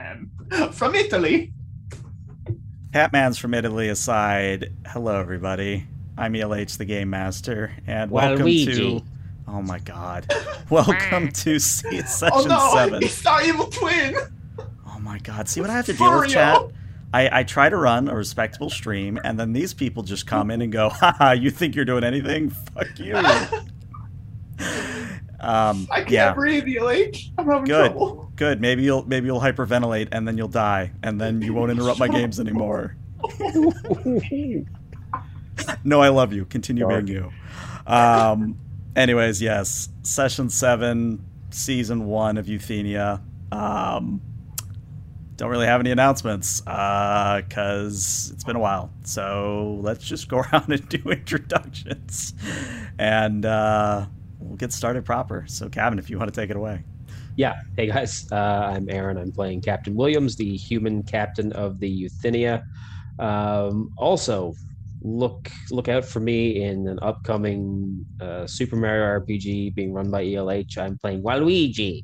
Patman from Italy. Patman's from Italy aside. Hello, everybody. I'm ELH, the Game Master, and welcome Waluigi. to. Oh my God! Welcome to se- session Oh no, seven. it's our evil twin. Oh my God! See what I have to deal with, chat. I, I try to run a respectable stream, and then these people just come in and go, "Haha! You think you're doing anything? Fuck you!" um, I can't yeah. breathe, ELH. I'm having Good. trouble. Good. Maybe you'll maybe you'll hyperventilate and then you'll die, and then you won't interrupt my games anymore. no, I love you. Continue being you. Um. Anyways, yes, session seven, season one of Euthenia. Um. Don't really have any announcements because it's been a while. So let's just go around and do introductions, and uh, we'll get started proper. So, Kevin, if you want to take it away. Yeah. Hey guys, uh, I'm Aaron. I'm playing Captain Williams, the human captain of the Euthenia. Um, also, look look out for me in an upcoming uh, Super Mario RPG being run by ELH. I'm playing Waluigi.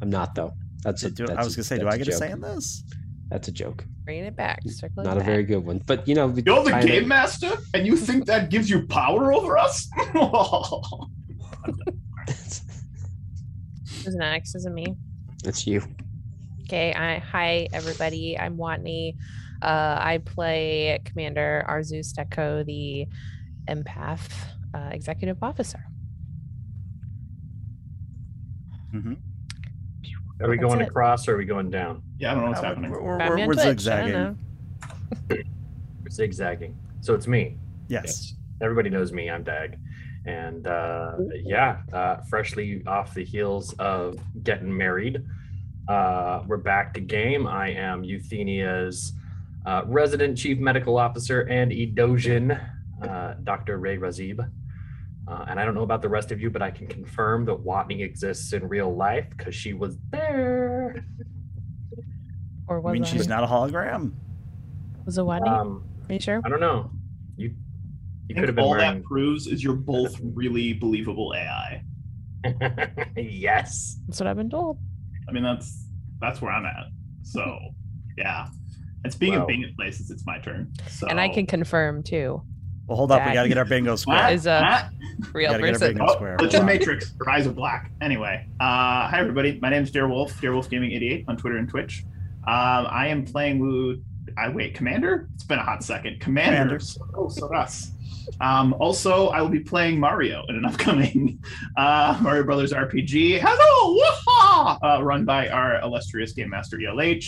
I'm not though. That's a. Do- that's I was gonna say, do I get a say in this? That's a joke. Bringing it back. Circling Not a very good one, but you know. You're the kinda- game master, and you think that gives you power over us? Who's next? Is it me? That's you. Okay. I hi everybody. I'm Watney. Uh, I play Commander Arzu Stetko, the empath uh, executive officer. Mm-hmm. Are we That's going it. across or are we going down? yeah, I don't know what's happening. We're, we're, we're, we're Twitch, I don't zigzagging. We're zigzagging. So it's me. Yes. Everybody knows me. I'm Dag. And uh, yeah, uh, freshly off the heels of getting married, uh, we're back to game. I am Euthenia's uh, resident chief medical officer and Edosian, uh, Dr. Ray Razib. Uh, and I don't know about the rest of you, but I can confirm that Watney exists in real life because she was there. Or was I mean, I? she's not a hologram. Was it Watney? Um, Are you sure? I don't know. You you could have been all wearing. that proves is you're both really believable AI. yes. That's what I've been told. I mean, that's that's where I'm at. So, yeah. And speaking Wow. of being in places, it's my turn. So, And I can confirm too. Well, hold up. We got to get our bingo Matt, square. Is a Matt? real Gotta get a person. big- Oh, Square. the Hold Twin on. Matrix, or Eyes of Black. Anyway, uh, hi everybody. My name is Darewolf, Darewolf Gaming 88 on Twitter and Twitch. Um, I am playing Wu. I wait, Commander. It's been a hot second. Commander. Commander. Oh, so us. Um, also, I will be playing Mario in an upcoming uh, Mario Brothers RPG. Hello, woohoo! Uh, run by our illustrious game master ELH,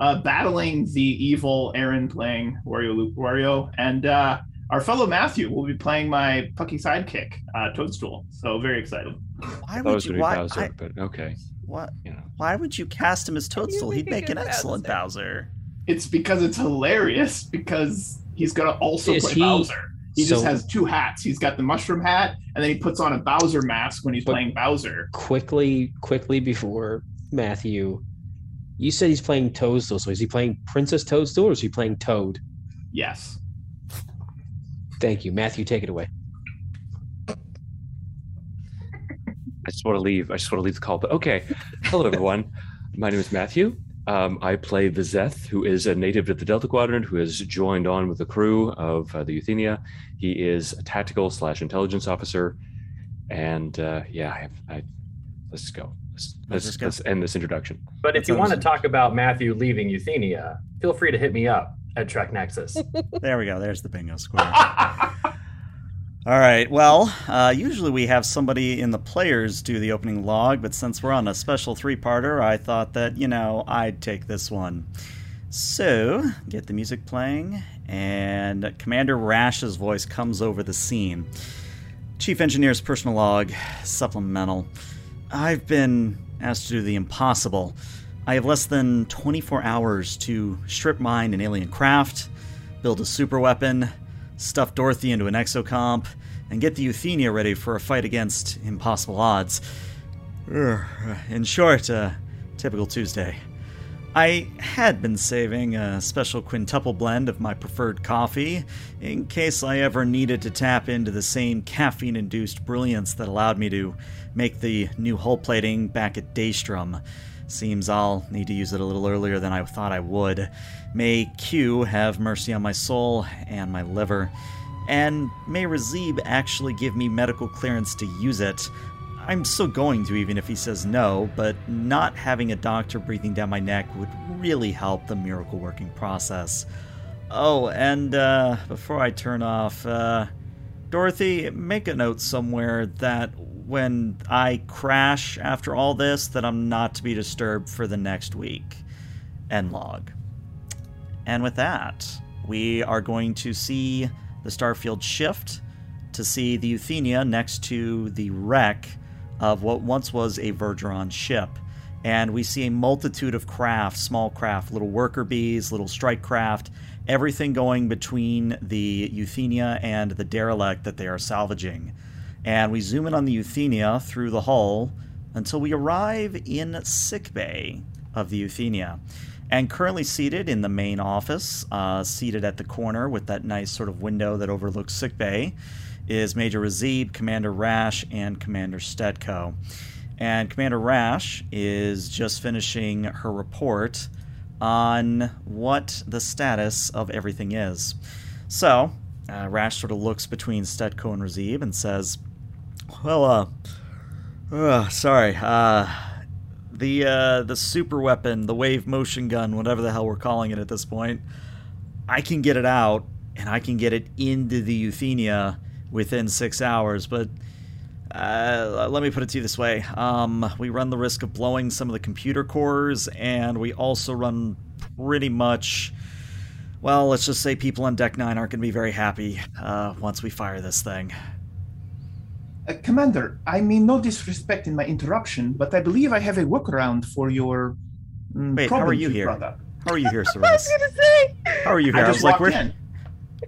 uh, battling the evil Aaron playing Wario Loop Wario, and uh, our fellow Matthew will be playing my pucky sidekick, uh, Toadstool. So very excited. Why I thought it would you? going to be Why? Bowser, I, but okay. what? You know. Why would you cast him as Toadstool? He'd make an good excellent Bowser. It's because it's hilarious because he's gonna also Is play he- Bowser. He just so- has two hats. He's got the mushroom hat, and then he puts on a Bowser mask when he's playing Bowser. quickly, quickly before Matthew, you said he's playing Toadstool. So is he playing Princess Toadstool or is he playing Toad? Yes. Thank you, Matthew. Take it away. I just want to leave. I just want to leave the call. But okay. Hello, everyone. My name is Matthew. Um, I play Vizeth, who is a native of the Delta Quadrant, who has joined on with the crew of uh, the Euthenia. He is a tactical slash intelligence officer, and uh, yeah, I, I let's go. Let's Let's let's, go. let's end this introduction. But if you want to talk about Matthew leaving Euthenia, feel free to hit me up at Trek Nexus. There we go. There's the bingo square. All right. Well, uh, usually we have somebody in the players do the opening log, but since we're on a special three-parter, I thought that you know I'd take this one. So get the music playing, and Commander Rash's voice comes over the scene. Chief Engineer's personal log, supplemental. I've been asked to do the impossible. I have less than 24 hours to strip mine an alien craft, build a super weapon, stuff Dorothy into an exocomp, and get the Euthenia ready for a fight against impossible odds. In short, a typical Tuesday. I had been saving a special quintuple blend of my preferred coffee in case I ever needed to tap into the same caffeine induced brilliance that allowed me to make the new hull plating back at Daystrom. Seems I'll need to use it a little earlier than I thought I would. May Q have mercy on my soul and my liver. And may Razib actually give me medical clearance to use it. I'm still going to, even if he says no, but not having a doctor breathing down my neck would really help the miracle working process. Oh, and uh, before I turn off, uh, Dorothy, make a note somewhere that when I crash after all this, that I'm not to be disturbed for the next week. End log. And with that, we are going to see the Starfield shift to see the Euthenia next to the wreck of what once was a Vergeron ship. And we see a multitude of craft, small craft, little worker bees, little strike craft, everything going between the Euthenia and the derelict that they are salvaging. And we zoom in on the Euthenia through the hull until we arrive in sickbay of the Euthenia. And currently seated in the main office, uh, seated at the corner with that nice sort of window that overlooks sickbay, is Major Razib, Commander Rash, and Commander Stetko. And Commander Rash is just finishing her report on what the status of everything is. So, uh, Rash sort of looks between Stetko and Razib and says, Well, uh, uh sorry, uh, the, uh, the super weapon, the wave motion gun, whatever the hell we're calling it at this point, I can get it out and I can get it into the Euthenia within six hours, but uh, let me put it to you this way. Um, we run the risk of blowing some of the computer cores, and we also run pretty much. Well, let's just say people on Deck 9 aren't going to be very happy uh, once we fire this thing. Uh, Commander, I mean no disrespect in my interruption, but I believe I have a workaround for your mm, Wait, how problem are you you here? brought. How are you here, I was gonna say. How are you here? I I just was like, walked we're, in.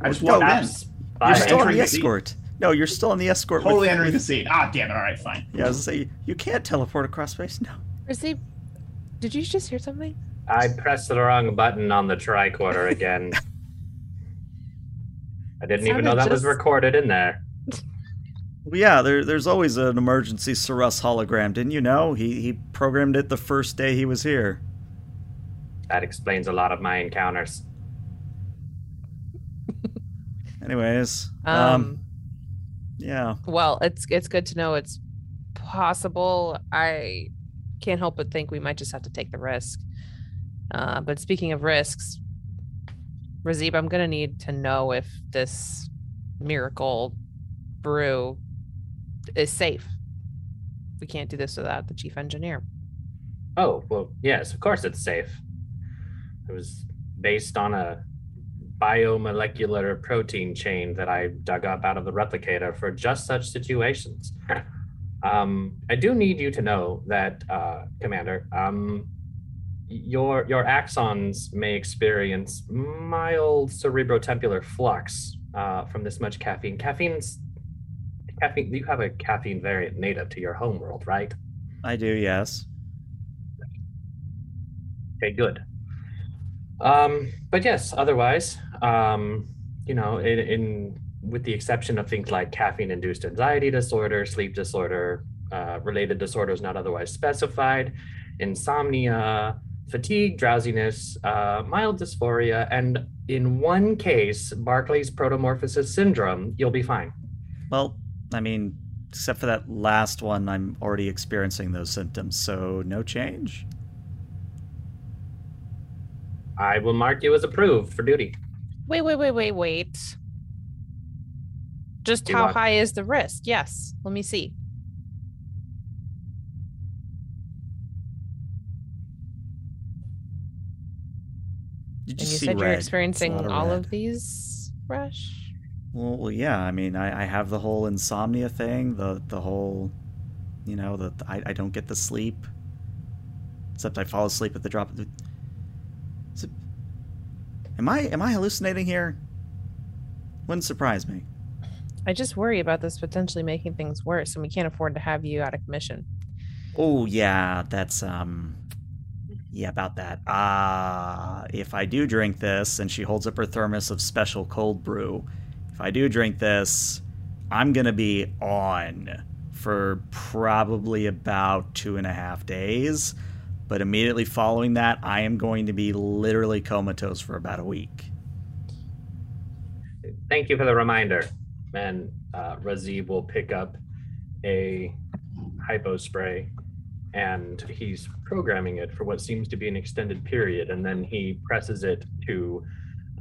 I just No, walked in. Perhaps by you're still on entering the the scene. escort. No, you're still on the escort. with- Totally entering the scene. Ah, damn it. All right, fine. Yeah, I was gonna say, you can't teleport across space. No. Razib, did you just hear something? I pressed the wrong button on the tricorder again. I didn't even know Sounded that was recorded in there. Well, yeah, there, there's always an emergency Ceres hologram, didn't you know? He, he programmed it the first day he was here. That explains a lot of my encounters. Anyways, um, Um, yeah. well, it's it's good to know it's possible. I can't help but think we might just have to take the risk. Uh, but speaking of risks, Razib, I'm gonna need to know if this miracle brew is safe. We can't do this without the chief engineer. Oh, well, yes, of course it's safe. It was based on a biomolecular protein chain that I dug up out of the replicator for just such situations. um, I do need you to know that, uh, Commander, um, your your axons may experience mild cerebrotempular flux uh, from this much caffeine. Caffeine's caffeine. You have a caffeine variant native to your homeworld, right? I do, yes. Okay, good. Um, but yes, otherwise, um, you know, in, in with the exception of things like caffeine-induced anxiety disorder, sleep disorder, uh, related disorders not otherwise specified, insomnia, fatigue, drowsiness, uh, mild dysphoria, and in one case, Barclay's protomorphosis syndrome, you'll be fine. Well, I mean, except for that last one, I'm already experiencing those symptoms, so no change. I will mark you as approved for duty. Wait, wait, wait, wait, wait. Just You how want- high is the risk? Yes. Let me see. Did And you you see said you're experiencing It's a lot all red. of these, Rush? Well, well, yeah. I mean, I, I have the whole insomnia thing, the the whole, you know, the I, I don't get the sleep. Except I fall asleep at the drop of the. Am I am I hallucinating here? Wouldn't surprise me. I just worry about this potentially making things worse, and we can't afford to have you out of commission. Oh yeah, that's um yeah, about that. Ah, if I do drink this and she holds up her thermos of special cold brew, if I do drink this, I'm gonna be on for probably about two and a half days. But immediately following that, I am going to be literally comatose for about a week. Thank you for the reminder. And uh, Razib will pick up a hypo spray and he's programming it for what seems to be an extended period. And then he presses it to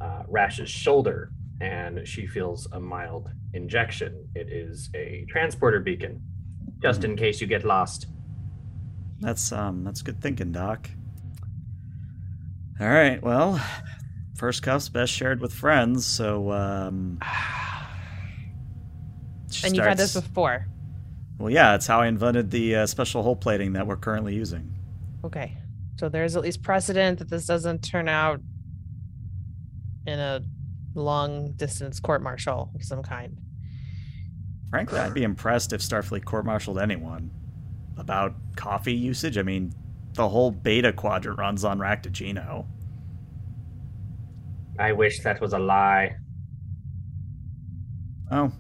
uh, Rash's shoulder and she feels a mild injection. It is a transporter beacon, just in case you get lost. That's um that's good thinking, Doc. All right, well, first cuff's best shared with friends, so um And you've had this before. Well, yeah, it's how I invented the uh, special hull plating that we're currently using. Okay. So there's at least precedent that this doesn't turn out in a long distance court martial of some kind. Frankly, I'd be impressed if Starfleet court-martialed anyone about coffee usage. I mean, the whole beta quadrant runs on Raktajino. I wish that was a lie. Oh,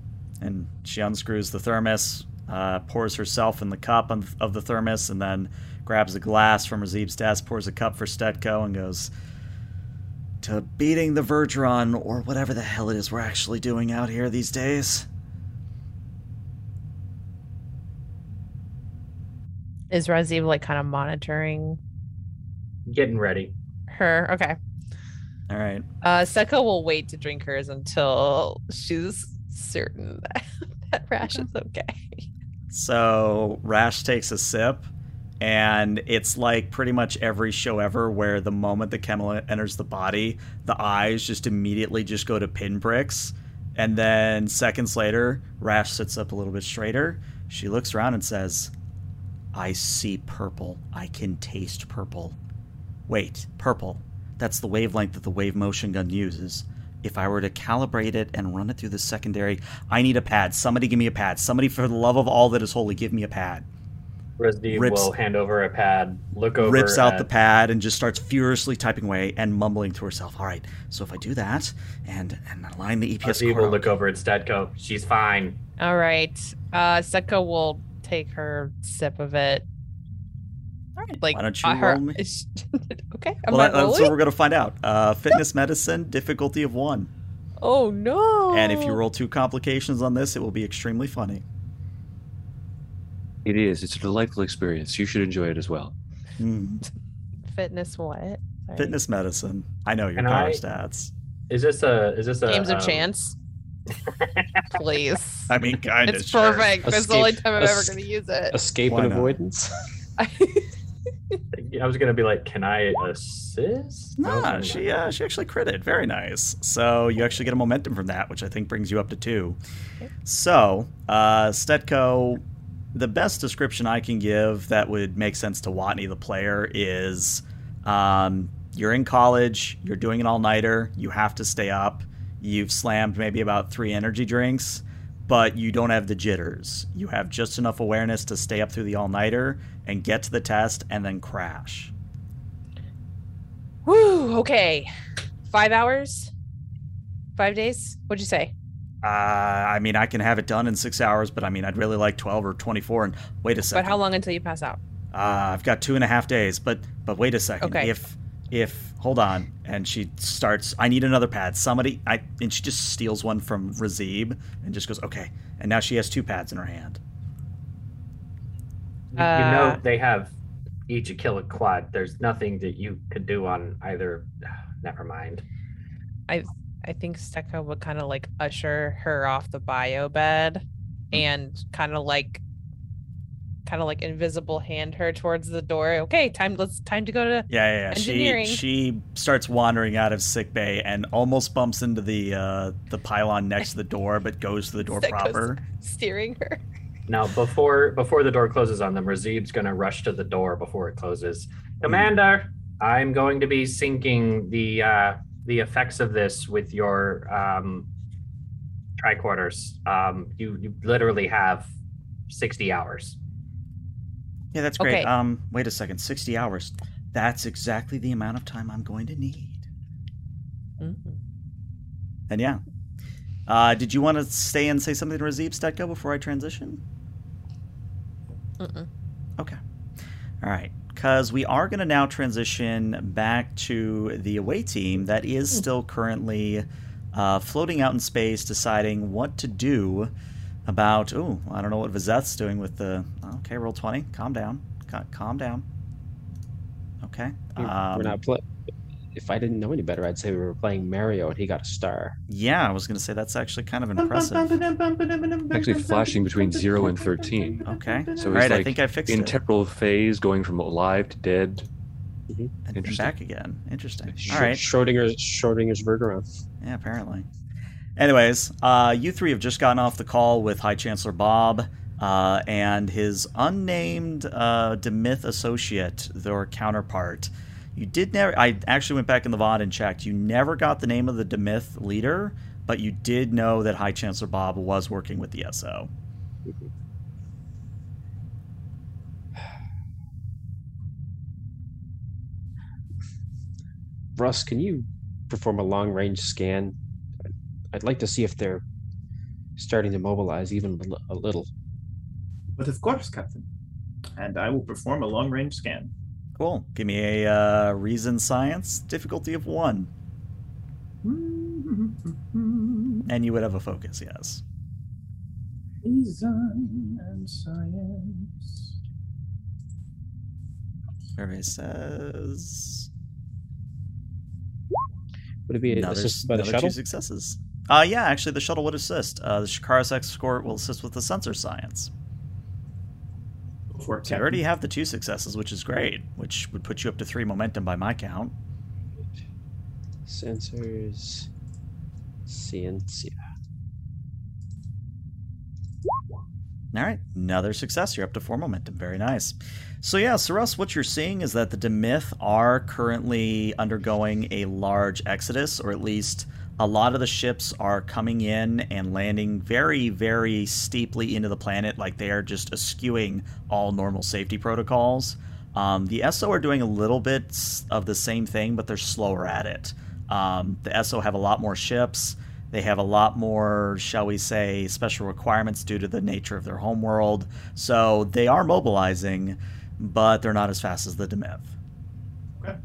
and she unscrews the thermos, uh, pours herself in the cup of of the thermos, and then grabs a glass from Razib's desk, pours a cup for Stetko, and goes to beating the Verdron, or whatever the hell it is we're actually doing out here these days. Is Razib like kind of monitoring Getting ready. her? Okay. All right. Uh Seko will wait to drink hers until she's certain that, that Rash is okay. So Rash takes a sip, and it's like pretty much every show ever where the moment the camel enters the body, the eyes just immediately just go to pinpricks. And then seconds later, Rash sits up a little bit straighter. She looks around and says, I see purple. I can taste purple. Wait, purple. That's the wavelength that the wave motion gun uses. If I were to calibrate it and run it through the secondary, I need a pad. Somebody give me a pad. Somebody, for the love of all that is holy, give me a pad. Razib Rips- will hand over a pad, look over Rips out the pad and just starts furiously typing away and mumbling to herself. All right, so if I do that and and align the EPS Razib will core- look over at Stetko. She's fine. All right. Uh Seko will take her sip of it. Like Why don't you her, roll me? okay. I'm well, not that- that's what we're gonna find out. Uh, fitness medicine difficulty of one, Oh no. and if you roll two complications on this, it will be extremely funny. It is. It's a delightful experience. You should enjoy it as well. Hmm. fitness what? Sorry. Fitness medicine. I know your Can power I- stats. Is this a? Is this a Games of um, chance. Please. I mean, kind of. it's perfect. It's the only time I'm ever going to use it. Escape Why and not? avoidance. I was gonna be like, can I assist? Nah, No, she uh, she actually critted. Very nice. So you actually get a momentum from that, which I think brings you up to two. So uh, Stetko, the best description I can give that would make sense to Watney, the player, is um, you're in college, you're doing an all nighter, you have to stay up, you've slammed maybe about three energy drinks. But you don't have the jitters. You have just enough awareness to stay up through the all nighter and get to the test and then crash. Woo. Okay. Five hours. Five days. What'd you say? Uh, I mean, I can have it done in six hours, but I mean, I'd really like twelve or twenty-four. And wait a second, But how long until you pass out? Uh, I've got two and a half days, but but wait a second. Okay. If if hold on, and she starts. I need another pad. Somebody. I and she just steals one from Razib and just goes okay. And now she has two pads in her hand. You, you know Uh, they have each a kiloquad. There's nothing that you could do on either. Never mind. I I think Steka would kind of like usher her off the bio bed and kind of like kind of like invisible hand her towards the door. Okay, time let's time to go to Yeah, yeah. yeah. She she starts wandering out of sick bay and almost bumps into the uh, the pylon next to the door, but goes to the door That proper. steering her. Now, before before the door closes on them, Razib's gonna rush to the door before it closes. Commander, I'm going to be syncing the uh, the effects of this with your um, tricorders. Um, you you literally have sixty hours. Yeah, that's great. Okay. Um, wait a second, sixty hours. That's exactly the amount of time I'm going to need. Mhm. And yeah. Uh, did you want to stay and say something to Razib Stetko before I transition? Mm-mm. Okay. All right. because we are going to now transition back to the away team that is still currently uh, floating out in space, deciding what to do about. Oh, I don't know what Vizeth's doing with the. Okay, roll twenty. Calm down. Calm down. Okay. We're Um, not playing. If I didn't know any better, I'd say we were playing Mario and he got a star. yeah, I was going to say that's actually kind of impressive. Actually, flashing between zero and thirteen. Okay. So All he's right, I think I fixed In it. temporal phase, going from alive to dead. And- and interesting. back again. Interesting. Sch- All right. Schrodinger's Schrodinger's workaround. Yeah, apparently. Anyways, uh, you three have just gotten off the call with High Chancellor Bob uh, and his unnamed uh, Demyth associate, their counterpart. You did never. I actually went back in the VOD and checked. You never got the name of the Demyth leader, but you did know that High Chancellor Bob was working with the SO. Russ, can you perform a long range scan? I'd like to see if they're starting to mobilize even a little. But of course, Captain. And I will perform a long range scan. Cool. Give me a uh, reason science difficulty of one, and you would have a focus. Yes. Reason and science. Survey says Would it be another, assisted by the shuttle? two successes. Uh, yeah, actually, the shuttle would assist. Uh, the Shikaris escort will assist with the sensor science. Go for it, So you already have the two successes, which is great, which would put you up to three momentum by my count. Sensors. Ciencia. All right, another success. You're up to four momentum. Very nice. So yeah, so Russ, what you're seeing is that the Demyth are currently undergoing a large exodus, or at least a lot of the ships are coming in and landing very, very steeply into the planet, like they are just eschewing all normal safety protocols. Um, the SO are doing a little bit of the same thing, but they're slower at it. Um, the SO have a lot more ships. They have a lot more, shall we say, special requirements due to the nature of their homeworld. So they are mobilizing, but they're not as fast as the Demeth. Okay.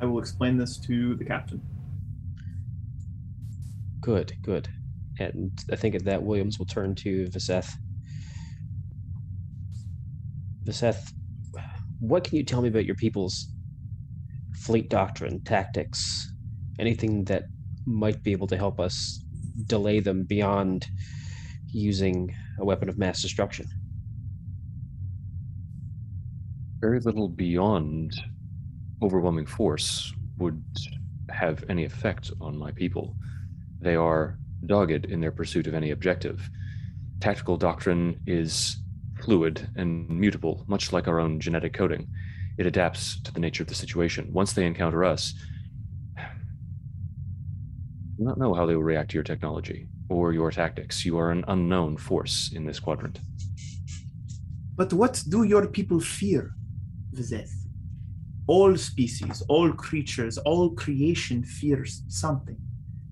I will explain this to the captain. Good, good. And I think at that Williams will turn to Viseth. Viseth, what can you tell me about your people's fleet doctrine, tactics, anything that might be able to help us delay them beyond using a weapon of mass destruction? Very little beyond overwhelming force would have any effect on my people. They are dogged in their pursuit of any objective. Tactical doctrine is fluid and mutable, much like our own genetic coding. It adapts to the nature of the situation. Once they encounter us, do not know how they will react to your technology or your tactics. You are an unknown force in this quadrant. But what do your people fear, Vizeth? All species, all creatures, all creation fears something,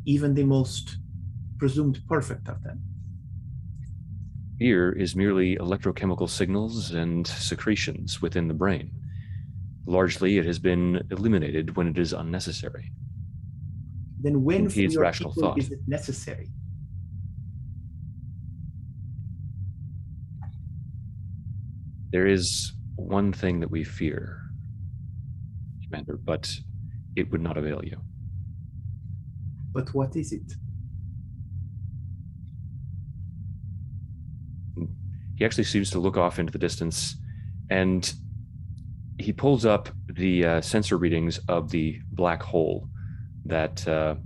even the most presumed perfect of them. Fear is merely electrochemical signals and secretions within the brain. Largely, it has been eliminated when it is unnecessary. Then when for your rational thought. is it necessary? There is one thing that we fear, Commander, but it would not avail you. But what is it? He actually seems to look off into the distance and he pulls up the uh, sensor readings of the black hole that uh,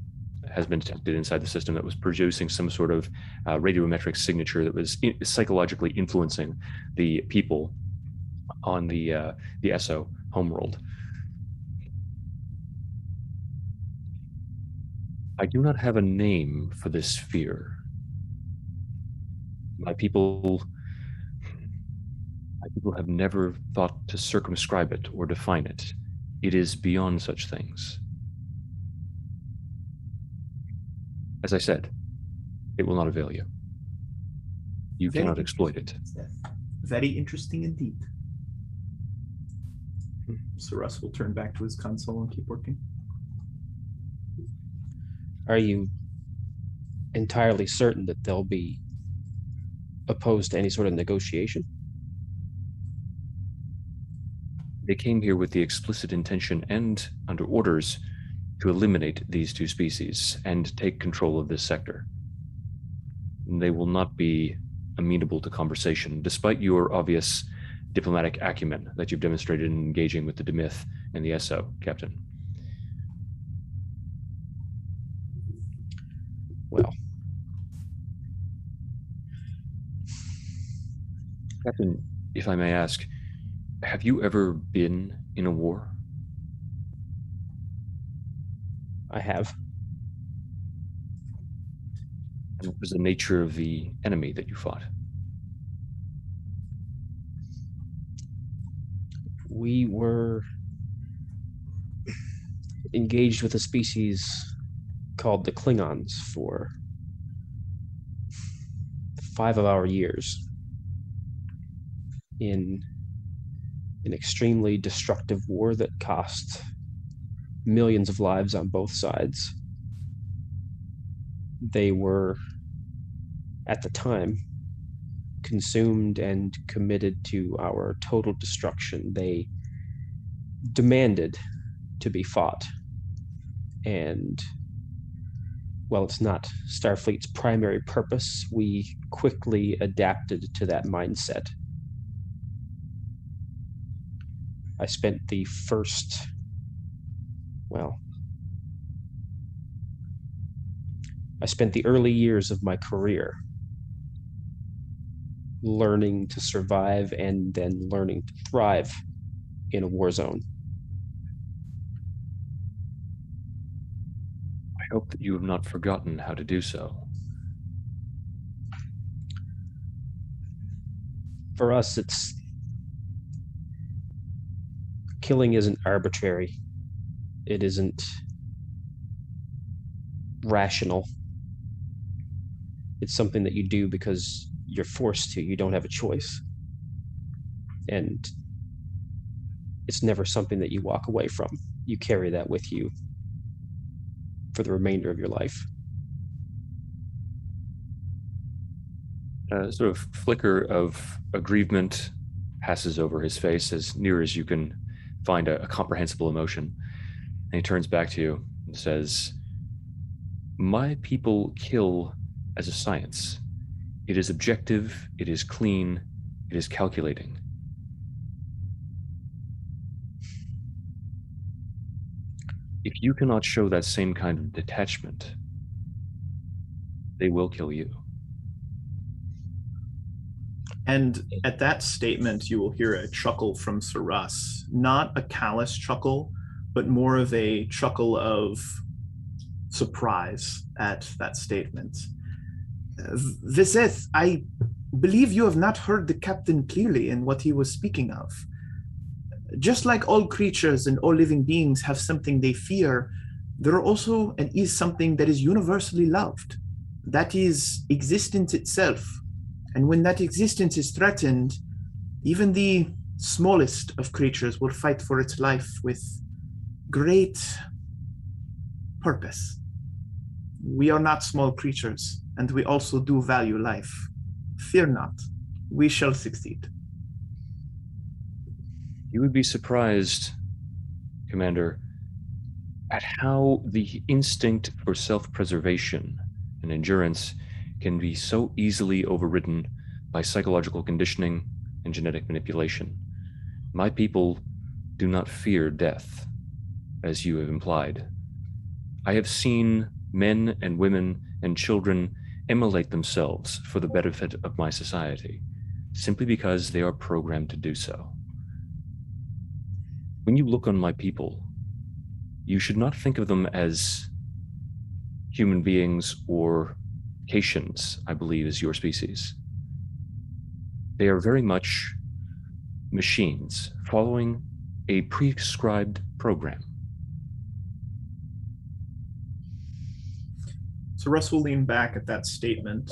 has been detected inside the system that was producing some sort of uh, radiometric signature that was i- psychologically influencing the people on the uh, the SO homeworld. I do not have a name for this fear. My people my people have never thought to circumscribe it or define it. It is beyond such things. As I said, it will not avail you. You Very cannot exploit it. Very interesting indeed. Hmm. So Russ will turn back to his console and keep working. Are you entirely certain that they'll be opposed to any sort of negotiation? They came here with the explicit intention and under orders to eliminate these two species and take control of this sector. They will not be amenable to conversation, despite your obvious diplomatic acumen that you've demonstrated in engaging with the Demyth and the Esso, Captain. Captain, if I may ask, have you ever been in a war? I have. And what was the nature of the enemy that you fought? We were engaged with a species called the Klingons for five of our years in an extremely destructive war that cost millions of lives on both sides. They were, at the time, consumed and committed to our total destruction. They demanded to be fought. And while it's not Starfleet's primary purpose, we quickly adapted to that mindset. I spent the first, well, I spent the early years of my career learning to survive and then learning to thrive in a war zone. I hope that you have not forgotten how to do so. For us, it's killing isn't arbitrary. It isn't rational. It's something that you do because you're forced to. You don't have a choice. And it's never something that you walk away from. You carry that with you for the remainder of your life. A sort of flicker of aggrievement passes over his face as near as you can find a, a comprehensible emotion. And he turns back to you and says, My people kill as a science. It is objective, it is clean, it is calculating. If you cannot show that same kind of detachment, they will kill you. And at that statement, you will hear a chuckle from Sir. Not a callous chuckle, but more of a chuckle of surprise at that statement. Uh, Viseth, I believe you have not heard the captain clearly in what he was speaking of. Just like all creatures and all living beings have something they fear, there are also and is something that is universally loved. That is existence itself, and when that existence is threatened, even the smallest of creatures will fight for its life with great purpose. We are not small creatures, and we also do value life. Fear not, we shall succeed. You would be surprised, Commander, at how the instinct for self preservation and endurance can be so easily overridden by psychological conditioning and genetic manipulation. My people do not fear death, as you have implied. I have seen men and women and children immolate themselves for the benefit of my society, simply because they are programmed to do so. When you look on my people, you should not think of them as human beings or Haitians, I believe, is your species. They are very much machines following a prescribed program. So Russ will lean back at that statement,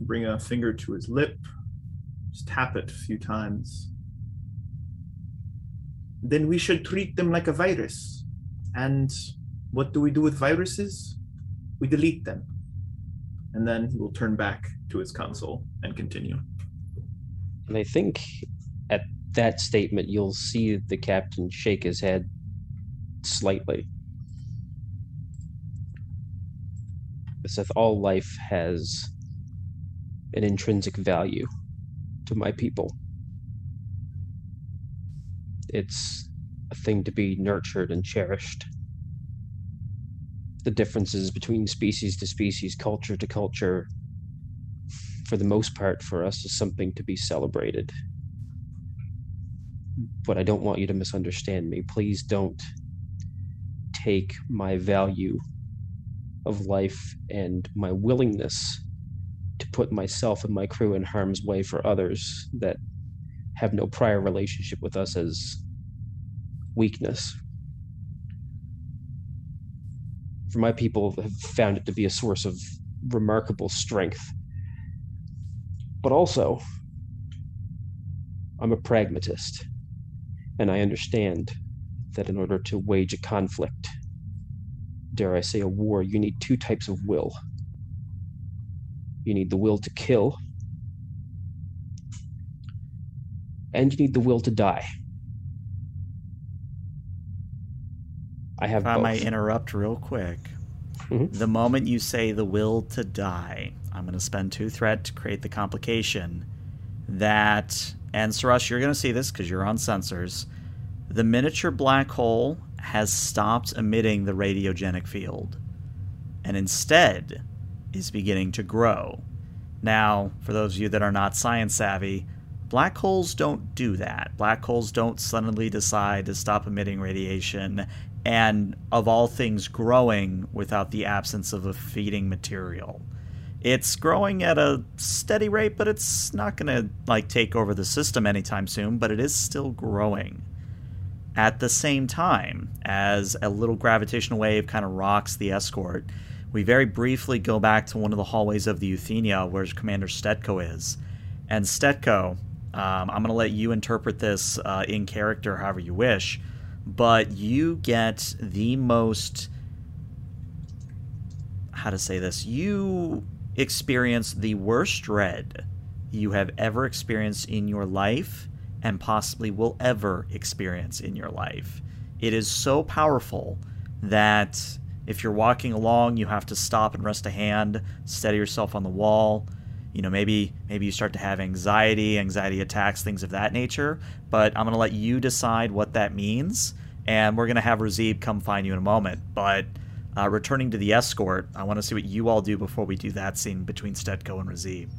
bring a finger to his lip, just tap it a few times. then we should treat them like a virus. And what do we do with viruses? We delete them. And then he will turn back to his console and continue. And I think at that statement, you'll see the captain shake his head slightly. If all life has an intrinsic value to my people. It's a thing to be nurtured and cherished. The differences between species to species, culture to culture, for the most part, for us, is something to be celebrated. But I don't want you to misunderstand me. Please don't take my value of life and my willingness to put myself and my crew in harm's way for others that have no prior relationship with us as weakness. For my people have found it to be a source of remarkable strength. But also, I'm a pragmatist, and I understand that in order to wage a conflict, dare I say a war, you need two types of will. You need the will to kill, and you need the will to die. I have If I both. might interrupt real quick. Mhm. The moment you say the will to die, I'm going to spend two threat to create the complication that, and Sarush, you're going to see this because you're on sensors. The miniature black hole has stopped emitting the radiogenic field and instead is beginning to grow. Now, for those of you that are not science savvy, black holes don't do that. Black holes don't suddenly decide to stop emitting radiation and, of all things, growing without the absence of a feeding material. It's growing at a steady rate, but it's not going to like take over the system anytime soon, but it is still growing. At the same time, as a little gravitational wave kind of rocks the escort, we very briefly go back to one of the hallways of the Euthenia where Commander Stetko is. And Stetko, um, I'm going to let you interpret this uh, in character however you wish, but you get the most. How to say this? You experience the worst dread you have ever experienced in your life and possibly will ever experience in your life. It is so powerful that if you're walking along, you have to stop and rest a hand, steady yourself on the wall. You know, maybe maybe you start to have anxiety, anxiety attacks, things of that nature. But I'm gonna let you decide what that means, and we're gonna have Razib come find you in a moment. But uh, returning to the escort, I want to see what you all do before we do that scene between Stetko and Razib.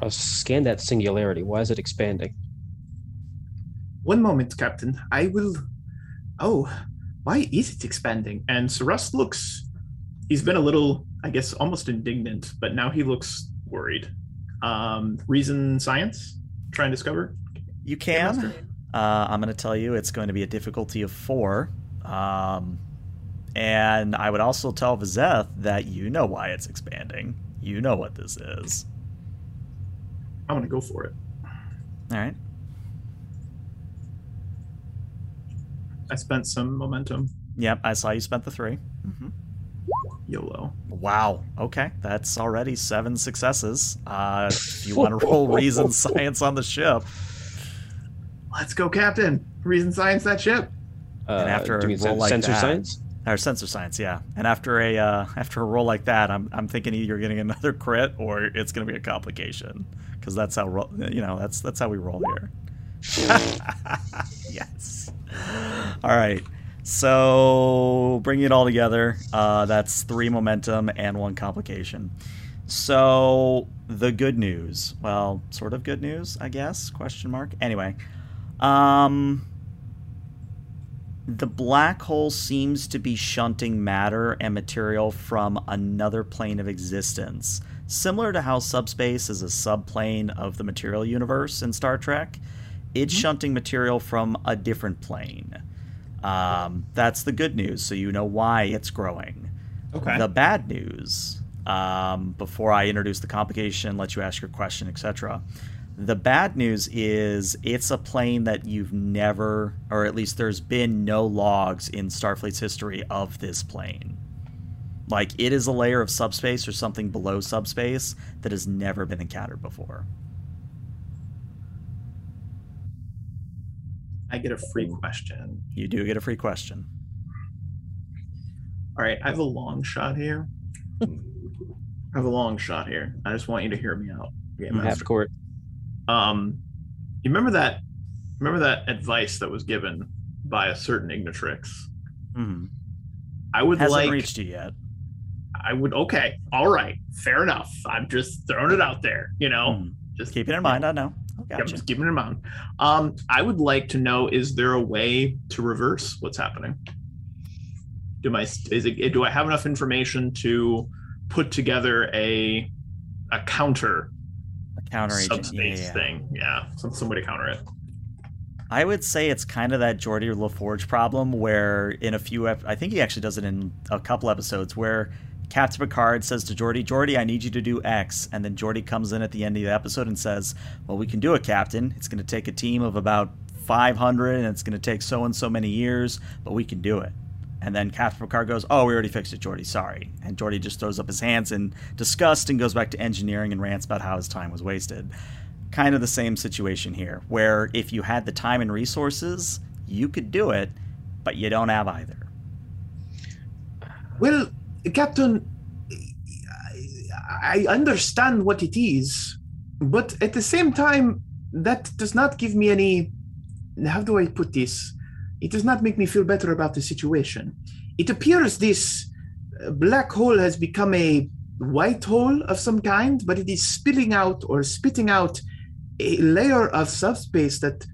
Uh, scan that singularity. Why is it expanding? One moment, Captain. I will. Oh, why is it expanding? And Saras looks. He's been a little, I guess, almost indignant, but now he looks worried. Um, reason science? Try and discover? You Game can. Uh, I'm going to tell you it's going to be a difficulty of four. Um, and I would also tell Vizeth that you know why it's expanding. You know what this is. I'm going to go for it. All right. I spent some momentum. Yep, I saw you spent the 3 hmm YOLO. Wow. Okay, that's already seven successes. Uh, if you want to roll reason science on the ship, Let's go, Captain. Reason science that ship. Uh, And after do a mean roll like sensor that- science? or sensor science, yeah. And after a uh, after a roll like that, I'm I'm thinking either you're getting another crit or it's going to be a complication because that's how ro- you know that's that's how we roll here. yes. All right. So bringing it all together, uh, that's three momentum and one complication. So the good news, well, sort of good news, I guess? Question mark. Anyway, um, the black hole seems to be shunting matter and material from another plane of existence, similar to how subspace is a subplane of the material universe in Star Trek. It's shunting material from a different plane. Um, that's the good news, so you know why it's growing. Okay. The bad news, um, before I introduce the complication, let you ask your question, etc. The bad news is it's a plane that you've never, or at least there's been no logs in Starfleet's history of this plane. Like it is a layer of subspace or something below subspace that has never been encountered before. I get a free question. You do get a free question. All right, I have a long shot here. I have a long shot here. I just want you to hear me out. Game mm-hmm. Half Master. court. Um, you remember that? Remember that advice that was given by a certain Ignitrix? Hmm. I would Hasn't like. reached you yet. I would. Okay. All right. Fair enough. I'm just throwing it out there. You know. Hmm. Just Keep it in mind. I know. I Yeah, just keeping it in mind. Um, I would like to know: Is there a way to reverse what's happening? Do my is it? Do I have enough information to put together a a counter counter agent. Yeah, subspace yeah, thing? Yeah, some some way to counter it. I would say it's kind of that or LaForge problem where in a few, ep- I think he actually does it in a couple episodes where Captain Picard says to Geordi, Geordi, I need you to do X. And then Geordi comes in at the end of the episode and says, Well, we can do it, Captain. It's going to take a team of about 500 and it's going to take so and so many years, but we can do it. And then Captain Picard goes, Oh, we already fixed it, Geordi. Sorry. And Geordi just throws up his hands in disgust and goes back to engineering and rants about how his time was wasted kind of the same situation here, where if you had the time and resources, you could do it, but you don't have either. Well, Captain, I understand what it is, but at the same time, that does not give me any. How do I put this? It does not make me feel better about the situation. It appears this uh, black hole has become a white hole of some kind, but it is spilling out or spitting out a layer of subspace that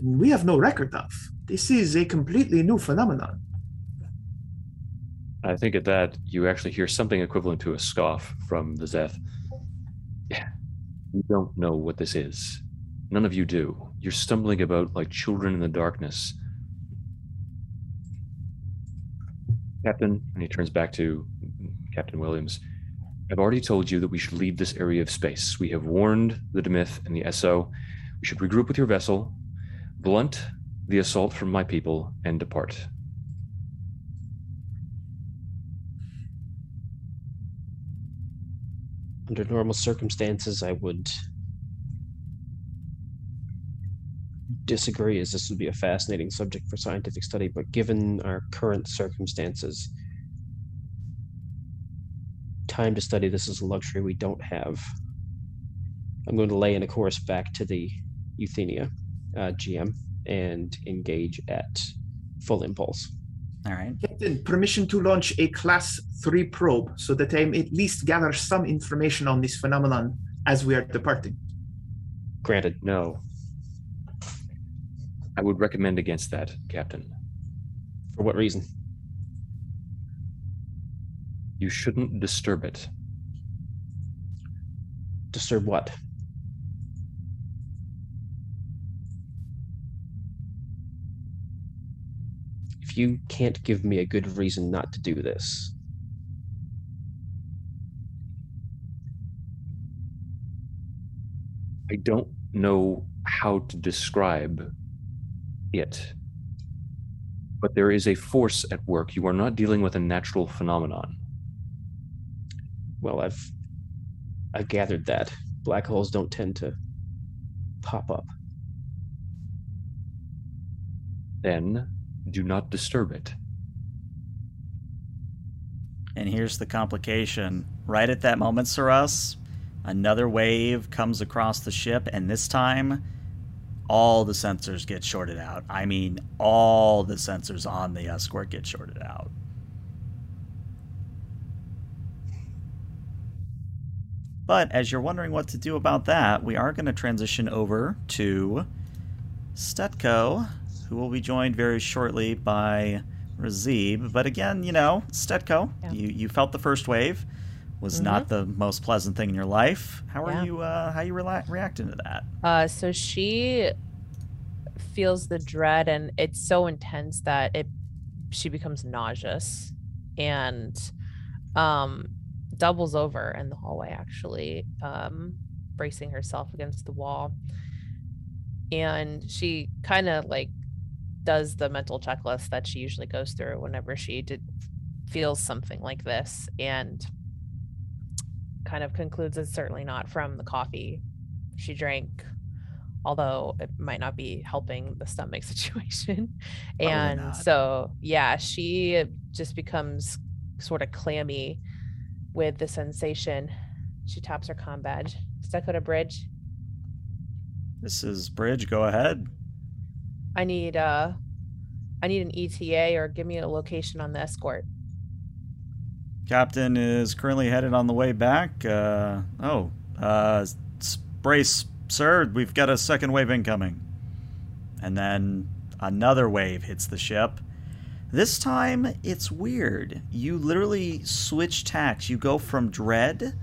we have no record of. This is a completely new phenomenon. I think at that you actually hear something equivalent to a scoff from the Zeth. Yeah, you don't know what this is. None of you do. You're stumbling about like children in the darkness. Captain, and he turns back to Captain Williams. I've already told you that we should leave this area of space. We have warned the Demith and the SO. We should regroup with your vessel, blunt the assault from my people, and depart. Under normal circumstances, I would disagree, as this would be a fascinating subject for scientific study. But given our current circumstances, time to study this is a luxury we don't have. I'm going to lay in a course back to the Euthenia uh, GM and engage at full impulse. All right. Captain, permission to launch a class 3 probe so that I may at least gather some information on this phenomenon as we are departing. Granted, No. I would recommend against that, Captain. for what reason? You shouldn't disturb it. Disturb what? If you can't give me a good reason not to do this, I don't know how to describe it. But there is a force at work. You are not dealing with a natural phenomenon. well, I've I've gathered that black holes don't tend to pop up. Then do not disturb it. And here's the complication. Right at that moment, Saras, another wave comes across the ship, and this time, all the sensors get shorted out. I mean, all the sensors on the escort get shorted out. But as you're wondering what to do about that, we are going to transition over to Stetko, who will be joined very shortly by Razib. But again, you know, Stetko, Yeah. you, you felt the first wave was not the most pleasant thing in your life. How are Yeah. you? Uh, how you rela- reacting to that? Uh, so she feels the dread, and it's so intense that it she becomes nauseous and um doubles over in the hallway actually um bracing herself against the wall. And she kind of like does the mental checklist that she usually goes through whenever she did feels something like this and kind of concludes it's certainly not from the coffee she drank although it might not be helping the stomach situation and so yeah she just becomes sort of clammy with the sensation she taps her com badge Dakota Bridge. This is Bridge. Go ahead. I need uh I need an ETA or give me a location on the escort. Captain is currently headed on the way back. Uh, oh, uh, brace, sir. We've got a second wave incoming. And then another wave hits the ship. This time, it's weird. You literally switch tacks. You go from dread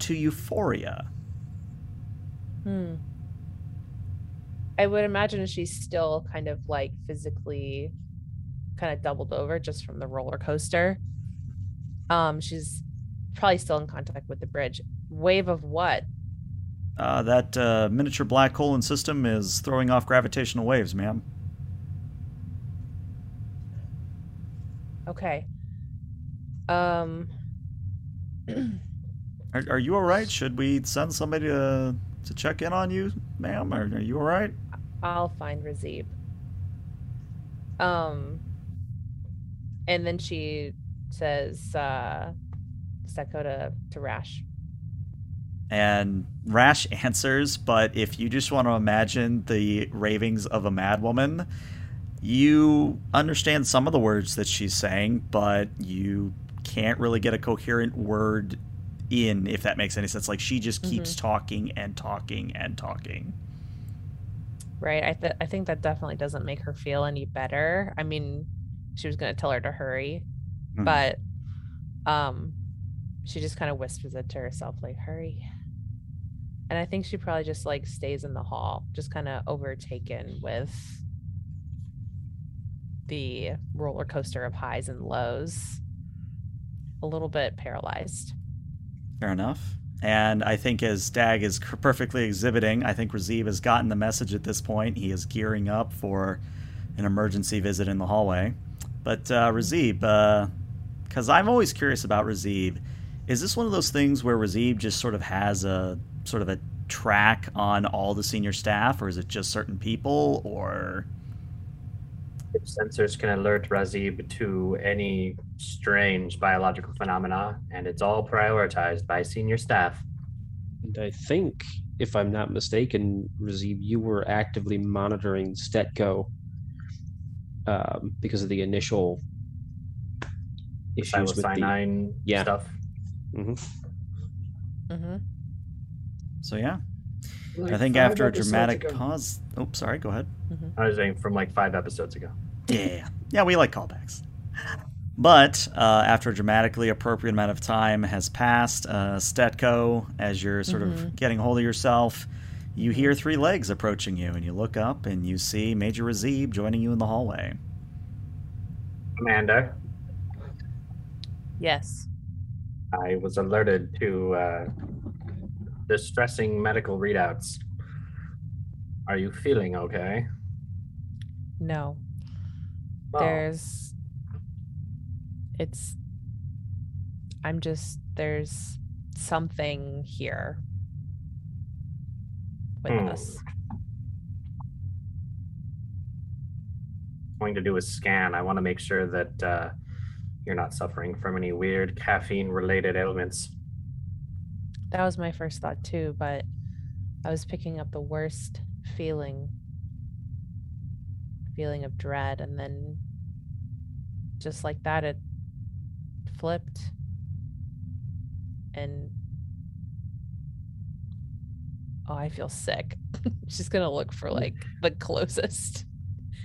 to euphoria. Hmm. I would imagine she's still kind of like physically kind of doubled over just from the roller coaster. Um, she's probably still in contact with the bridge. Wave of what? Uh, that uh, miniature black hole in system is throwing off gravitational waves, ma'am. Okay. Um Are, are you all right? Should we send somebody to to check in on you, ma'am? Are, are you all right? I'll find Razib. Um, and then she says, uh, Dakota to Rash. And Rash answers, but if you just want to imagine the ravings of a madwoman, you understand some of the words that she's saying, but you can't really get a coherent word in, if that makes any sense. Like she just keeps talking and talking and talking. Right. I th- I think that definitely doesn't make her feel any better. I mean, she was gonna tell her to hurry, Mhm. but um, she just kind of whispers it to herself, like "hurry." And I think she probably just like stays in the hall, just kind of overtaken with the roller coaster of highs and lows, a little bit paralyzed. Fair enough. And I think as Dag is perfectly exhibiting, I think Razib has gotten the message at this point. He is gearing up for an emergency visit in the hallway. But uh, Razib, because I'm always curious about Razib, is this one of those things where Razib just sort of has a sort of a track on all the senior staff, or is it just certain people, or If sensors can alert Razib to any strange biological phenomena, and it's all prioritized by senior staff. And I think, if I'm not mistaken, Razib, you were actively monitoring Stetko um, because of the initial issues with the. Psilocybin Yeah. stuff. Mhm. Mm-hmm. so? Yeah, Like I think after a dramatic ago. pause. Oh, sorry. Go ahead. I was saying from like five episodes ago. Yeah, yeah, we like callbacks. But uh, after a dramatically appropriate amount of time has passed, uh, Stetko, as you're sort of Mhm. getting hold of yourself, you hear three legs approaching you, and you look up and you see Major Razib joining you in the hallway. Amanda, Yes. I was alerted to uh, distressing medical readouts. Are you feeling okay? No. Oh, there's it's i'm just there's something here with Hmm. us going to do a scan. I want to make sure that uh, you're not suffering from any weird caffeine-related ailments. that was my first thought too but i was picking up the worst feeling feeling of dread and then just like that it flipped and oh i feel sick she's gonna look for like the closest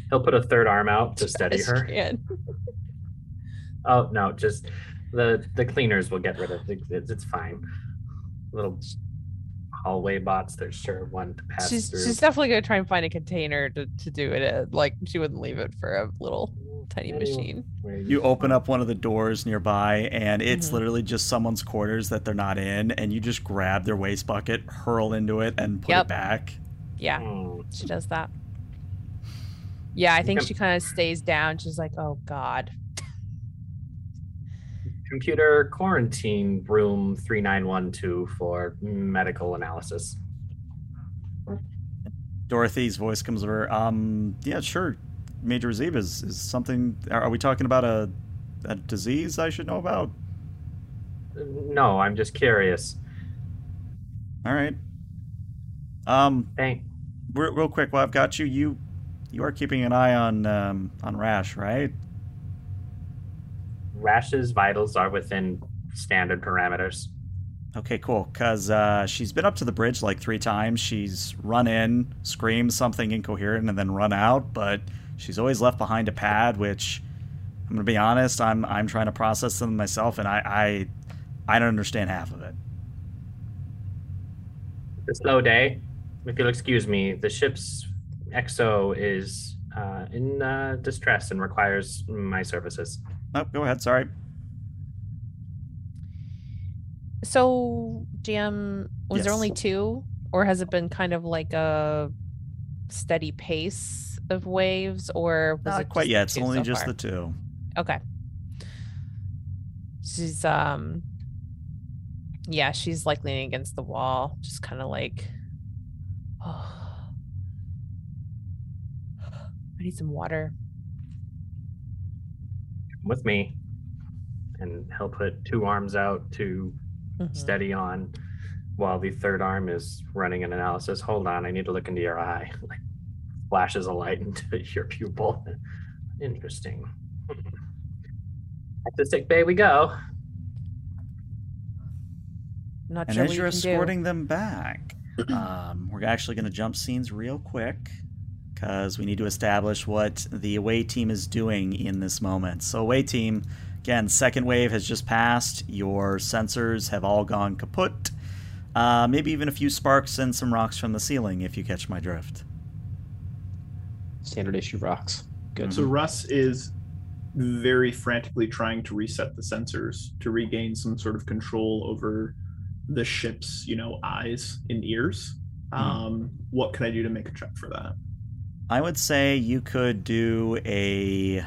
He'll put a third arm out to steady her. can. Oh no, just the the cleaners will get rid of it. It's, it's fine. Little hallway bots. There's sure one to pass she's through. she's definitely gonna try and find a container to, to do it in. Like she wouldn't leave it for a little Tiny machine. You open up one of the doors nearby, and it's Mhm. literally just someone's quarters that they're not in, and you just grab their waste bucket, hurl into it, and put Yep. it back. Yeah, Hmm. she does that. Yeah, I think she kind of stays down. She's like, "Oh God." Computer quarantine room 3912 for medical analysis. Dorothy's voice comes over. Um, yeah, sure. Major Zeb is, is something. Are are we talking about a, a disease I should know about? No, I'm just curious. All right. Um, Thank. real, real quick, while I've got you, you you are keeping an eye on um, on Rash, right? Rash's vitals are within standard parameters. Okay, cool. Cause uh, she's been up to the bridge like three times. She's run in, screamed something incoherent, and then run out. But she's always left behind a pad, which I'm gonna be honest, I'm I'm trying to process them myself, and I I, I don't understand half of it. It's a slow day. If you'll excuse me, the ship's exo is uh, in uh, distress and requires my services. Oh, go ahead. Sorry. So, GM, was there only two, or has it been kind of like a steady pace of waves, or was Not it quite yet. It's only so just far? the two. Okay. She's um yeah, she's like leaning against the wall, just kind of like oh. I need some water. Come with me. And he'll put two arms out to Mhm. steady on while the third arm is running an analysis. Hold on, I need to look into your eye. Like flashes a light into your pupil. Interesting. Back to sick bay we go. Not And sure as what you're you can do. escorting them back, um, we're actually going to jump scenes real quick because we need to establish what the away team is doing in this moment. So, away team, again, second wave has just passed. Your sensors have all gone kaput. Uh, maybe even a few sparks and some rocks from the ceiling, if you catch my drift. Standard issue rocks. Good. So Russ is very frantically trying to reset the sensors to regain some sort of control over the ship's, you know, eyes and ears. Um, what can I do to make a check for that? I would say you could do a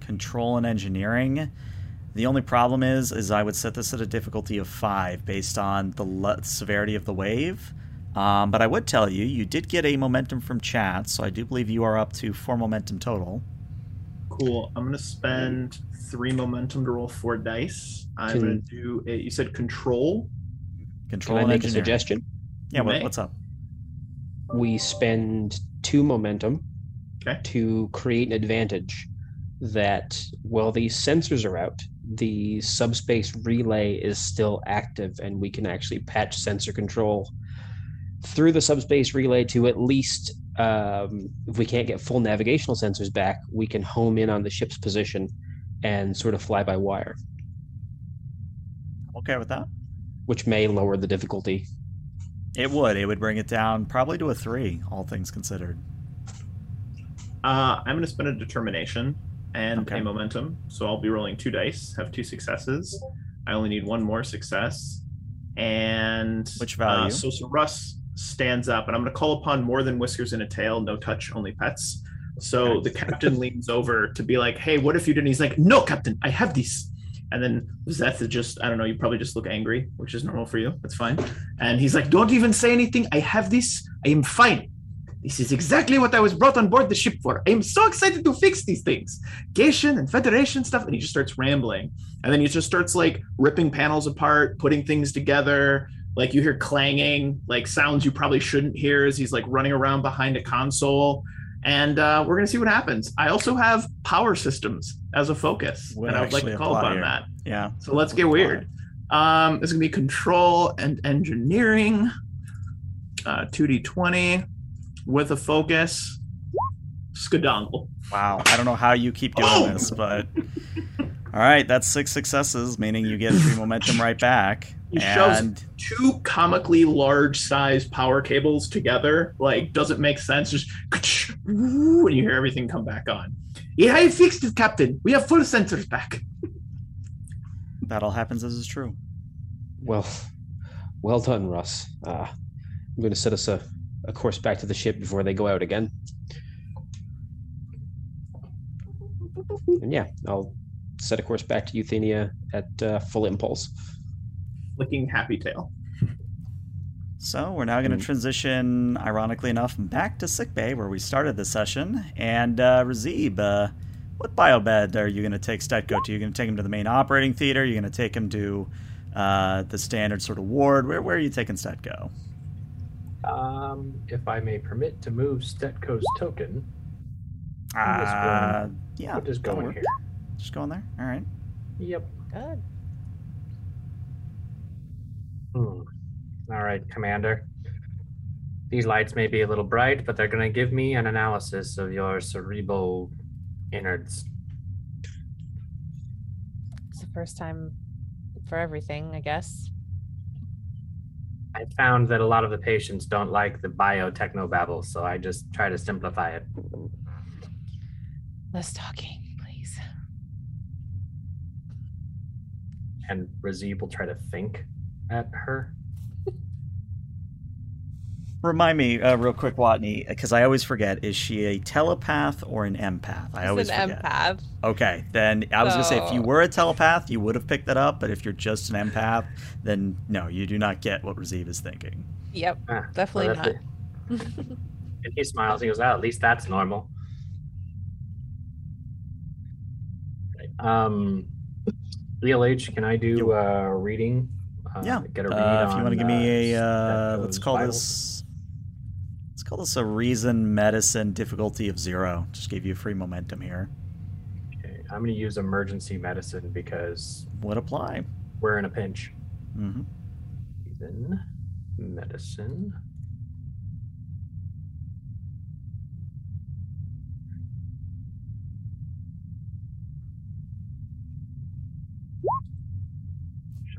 control and engineering. The only problem is, is I would set this at a difficulty of five based on the le- severity of the wave. Um, but I would tell you, you did get a momentum from chat, so I do believe you are up to four momentum total. Cool. I'm gonna spend three momentum to roll four dice. I'm Can- gonna do a. You said control. Control Can I and make a engineering. suggestion? Yeah, what, May. what's up? We spend two momentum Okay. to create an advantage that while these sensors are out, the subspace relay is still active and we can actually patch sensor control through the subspace relay to at least um, if we can't get full navigational sensors back, we can home in on the ship's position and sort of fly by wire, Okay with that? which may lower the difficulty. It would. It would bring it down probably to a three, all things considered. Uh, I'm gonna spend a determination and Okay. a momentum. So I'll be rolling two dice. Have two successes. I only need one more success. And Which Uh, value? so, so Russ stands up, and I'm going to call upon more than whiskers and a tail, no touch, only pets. So the captain leans over to be like, "Hey, what if you didn't?" He's like, "No, captain, I have these." And then Zeth is just, I don't know, you probably just look angry, which is normal for you. That's fine. And he's like, "Don't even say anything. I have this. I am fine. This is exactly what I was brought on board the ship for. I am so excited to fix these things, Gation and Federation stuff." And he just starts rambling, and then he just starts like ripping panels apart, putting things together like you hear clanging like sounds you probably shouldn't hear as he's like running around behind a console and uh, we're going to see what happens i also have power systems as a focus Would and i would like to call upon here. that Yeah. so let's get weird um it's going to be control and engineering uh 2d20 with a focus skadongle Wow. I don't know how you keep doing Oh! this, but all right, that's six successes, meaning you get three momentum right back. He shoves two comically large size power cables together. Like, doesn't make sense. Just and you hear everything come back on. Yeah, I fixed it, Captain. We have full sensors back. that all happens as is true. Well, well done, Russ. Uh, I'm going to set us a, a course back to the ship before they go out again. And yeah, I'll set a course back to Euthenia at uh, full impulse. Flicking happy tail. So we're now going to Mm. transition, ironically enough, back to sickbay where we started the session. And uh, Razib, uh, what biobed are you going to take Stetko to? You going to take him to the main operating theater? You're going to take him to uh, the standard sort of ward? Where, where are you taking Stetko? Um, if I may permit to move Stetko's token, I'm Uh, yeah, I'll just go in here. Just go in there. All right. Yep. Good. Hmm. All right, Commander. These lights may be a little bright, but they're going to give me an analysis of your cerebral innards. It's the first time for everything, I guess. I found that a lot of the patients don't like the biotechnobabble, so I just try to simplify it. Less talking, please. And Razib will try to think at her. Remind me uh, real quick, Watney, because I always forget. Is she a telepath or an empath? I always She's an forget. empath. Okay, then I was gonna say if you were a telepath, you would have picked that up. But if you're just an empath, then no, you do not get what Razib is thinking. Yep, Ah, definitely that's not. And he smiles. He goes, "Oh, at least that's normal." Um, LH, can I do Yo. uh, reading? Uh, yeah, Get a read uh, if you want to give me a, uh, uh, let's call this, let's call this a reason medicine difficulty of zero. Just gave you free momentum here. Okay, I'm going to use emergency medicine because Would apply. we're in a pinch. hmm Then medicine.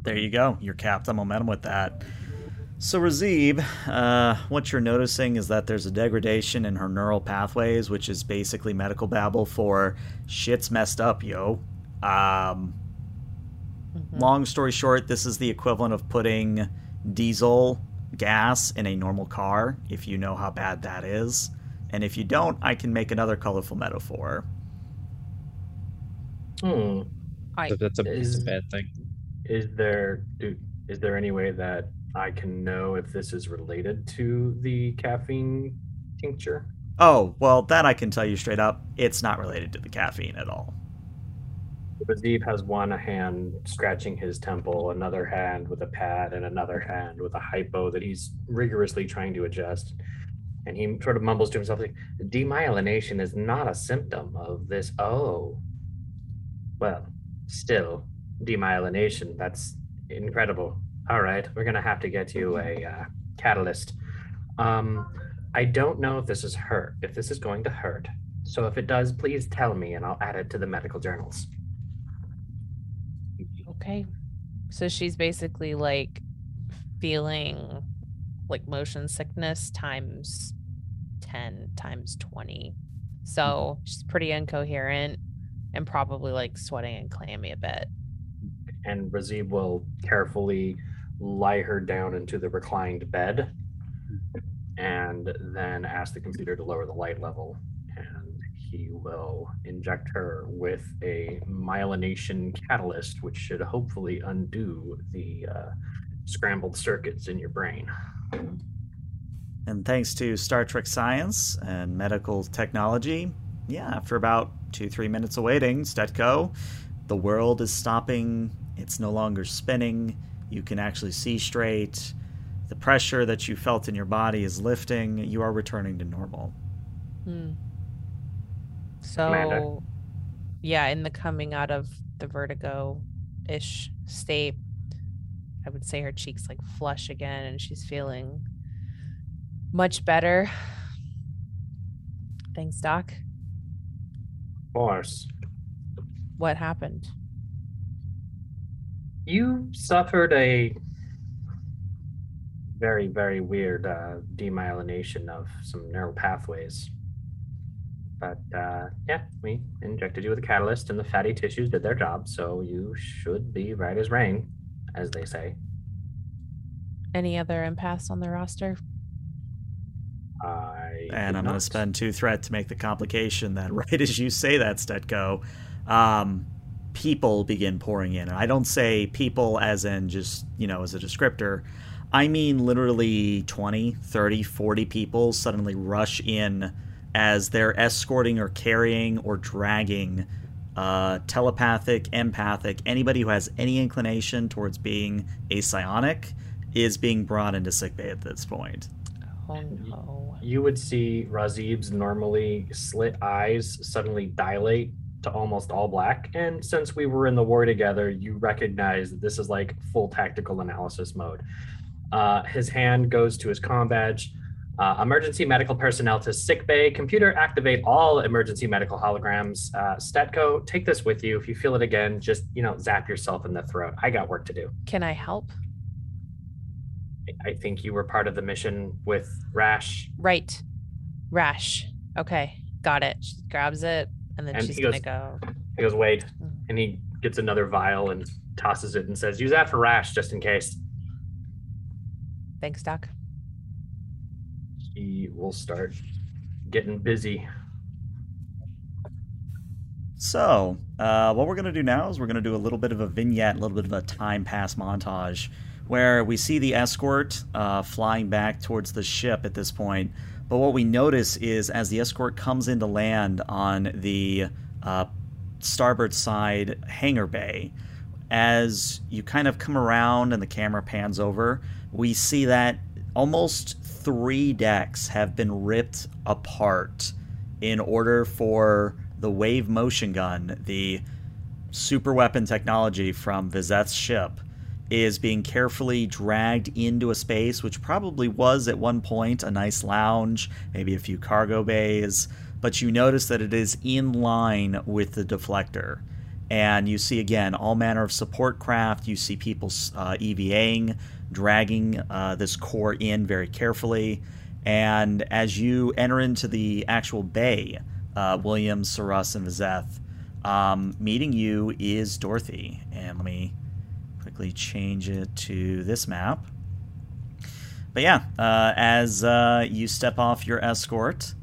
There you go. You're capped on momentum with that. So, Razib, uh, what you're noticing is that there's a degradation in her neural pathways, which is basically medical babble for shit's messed up, yo. Um, Mhm. long story short, this is the equivalent of putting diesel gas in a normal car, if you know how bad that is. And if you don't, I can make another colorful metaphor. Hmm. I, So that's a, that's Is- a bad thing. Is there do, is there any way that I can know if this is related to the caffeine tincture? Oh, well, that I can tell you straight up. It's not related to the caffeine at all. Razib has one hand scratching his temple, another hand with a pad, and another hand with a hypo that he's rigorously trying to adjust. And he sort of mumbles to himself, like, demyelination is not a symptom of this. Oh. Well, still, demyelination, that's incredible. All right, we're to have to get you a uh, catalyst. Um, I don't know if this is hurt, if this is going to hurt. So if it does, please tell me and I'll add it to the medical journals. okay. So she's basically like feeling like motion sickness times 10 times 20. So she's pretty incoherent and probably like sweating and clammy a bit. And Razib will carefully lie her down into the reclined bed and then ask the computer to lower the light level. And he will inject her with a myelination catalyst, which should hopefully undo the uh, scrambled circuits in your brain. And thanks to Star Trek science and medical technology, yeah, after about two, three minutes of waiting, Stetko, the world is stopping. It's no longer spinning. You can actually see straight. The pressure that you felt in your body is lifting. You are returning to normal. Hmm. So, Amanda. yeah, in the coming out of the vertigo ish state, I would say her cheeks like flush again and she's feeling much better. Thanks, Doc. Of course. What happened? You suffered a very, very weird uh, demyelination of some neural pathways. But uh, yeah, we injected you with a catalyst, and the fatty tissues did their job. So you should be right as rain, as they say. Any other empaths on the roster? I And I'm going to spend two threat to make the complication that right as you say that, Stetko, um, people begin pouring in. And I don't say people as in just, you know, as a descriptor. I mean literally 20, 30, 40 people suddenly rush in as they're escorting or carrying or dragging uh, telepathic, empathic, anybody who has any inclination towards being a psionic is being brought into sickbay at this point. Oh no. You would see Razib's normally slit eyes suddenly dilate to almost all black. And since we were in the war together, you recognize that this is like full tactical analysis mode. Uh, his hand goes to his comm badge. Uh, emergency medical personnel to sick bay. Computer activate all emergency medical holograms. Uh, Stetko, take this with you. If you feel it again, just you know zap yourself in the throat. I got work to do. Can I help? I think you were part of the mission with Rash. Right. Rash. Okay. Got it. She grabs it and then And she's he gonna goes- go. He goes, wait. Mm. And he gets another vial and tosses it and says, use that for rash just in case. Thanks, Doc. He will start getting busy. So, uh, what we're going to do now is we're going to do a little bit of a vignette, a little bit of a time pass montage, where we see the escort uh, flying back towards the ship at this point. But what we notice is as the escort comes into land on the uh, starboard side hangar bay, as you kind of come around and the camera pans over, we see that almost three decks have been ripped apart in order for the wave motion gun, the super weapon technology from Vizeth's ship, is being carefully dragged into a space which probably was at one point a nice lounge, maybe a few cargo bays, but you notice that it is in line with the deflector. And you see again all manner of support craft. You see people uh, EVAing, dragging uh, this core in very carefully. And as you enter into the actual bay, uh, William, Saras, and Vizeth, um, meeting you is Dorothy. And let me quickly change it to this map. But yeah, uh, as uh, you step off your escort,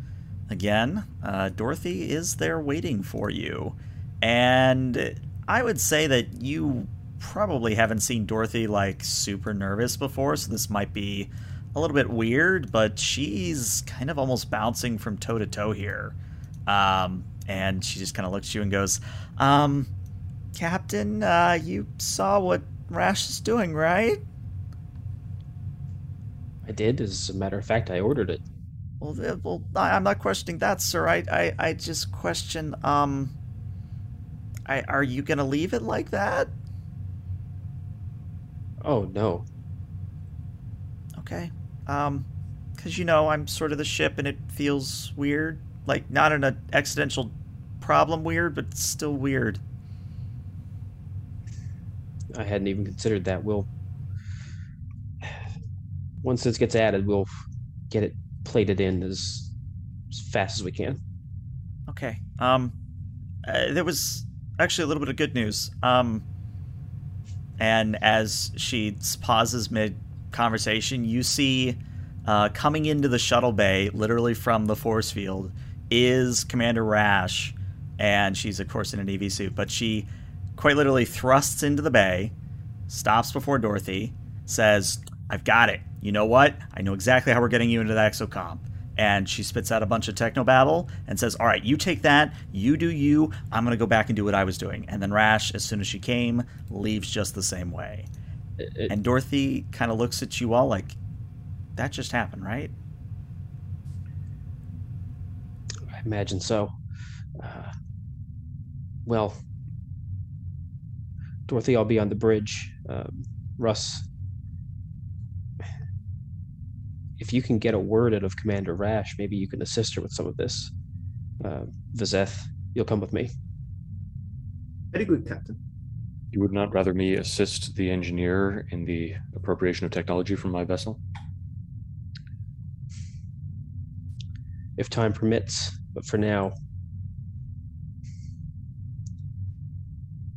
again, uh, Dorothy is there waiting for you. And I would say that you probably haven't seen Dorothy like super nervous before, so this might be a little bit weird, but she's kind of almost bouncing from toe to toe here. Um, and she just kind of looks at you and goes, um, Captain, uh, you saw what Rash is doing, right? I did. As a matter of fact, I ordered it. Well, well, I'm not questioning that, sir. I, I, I just question, um, I, are you gonna leave it like that? Oh no. Okay. Um, because you know I'm sort of the ship, and it feels weird. Like not in an accidental problem weird, but still weird. I hadn't even considered that. We'll once this gets added, we'll get it plated in as, as fast as we can. Okay. Um, uh, there was actually a little bit of good news. Um, and as she pauses mid conversation, you see uh, coming into the shuttle bay, literally from the force field, is Commander Rash, and she's of course in an EV suit, but she quite literally thrusts into the bay, stops before Dorothy, says, "I've got it. You know what? I know exactly how we're getting you into the exocomp." And she spits out a bunch of technobabble and says, "All right, you take that. You do you. I'm gonna go back and do what I was doing." And then Rash, as soon as she came, leaves just the same way. It- it- And Dorothy kind of looks at you all like, "That just happened, right?" I imagine so. Uh, well, Dorothy, I'll be on the bridge. Um, Russ, if you can get a word out of Commander Rash, maybe you can assist her with some of this. Uh, Vizeth, you'll come with me. Very good, Captain. You would not rather me assist the engineer in the appropriation of technology from my vessel? If time permits, but for now,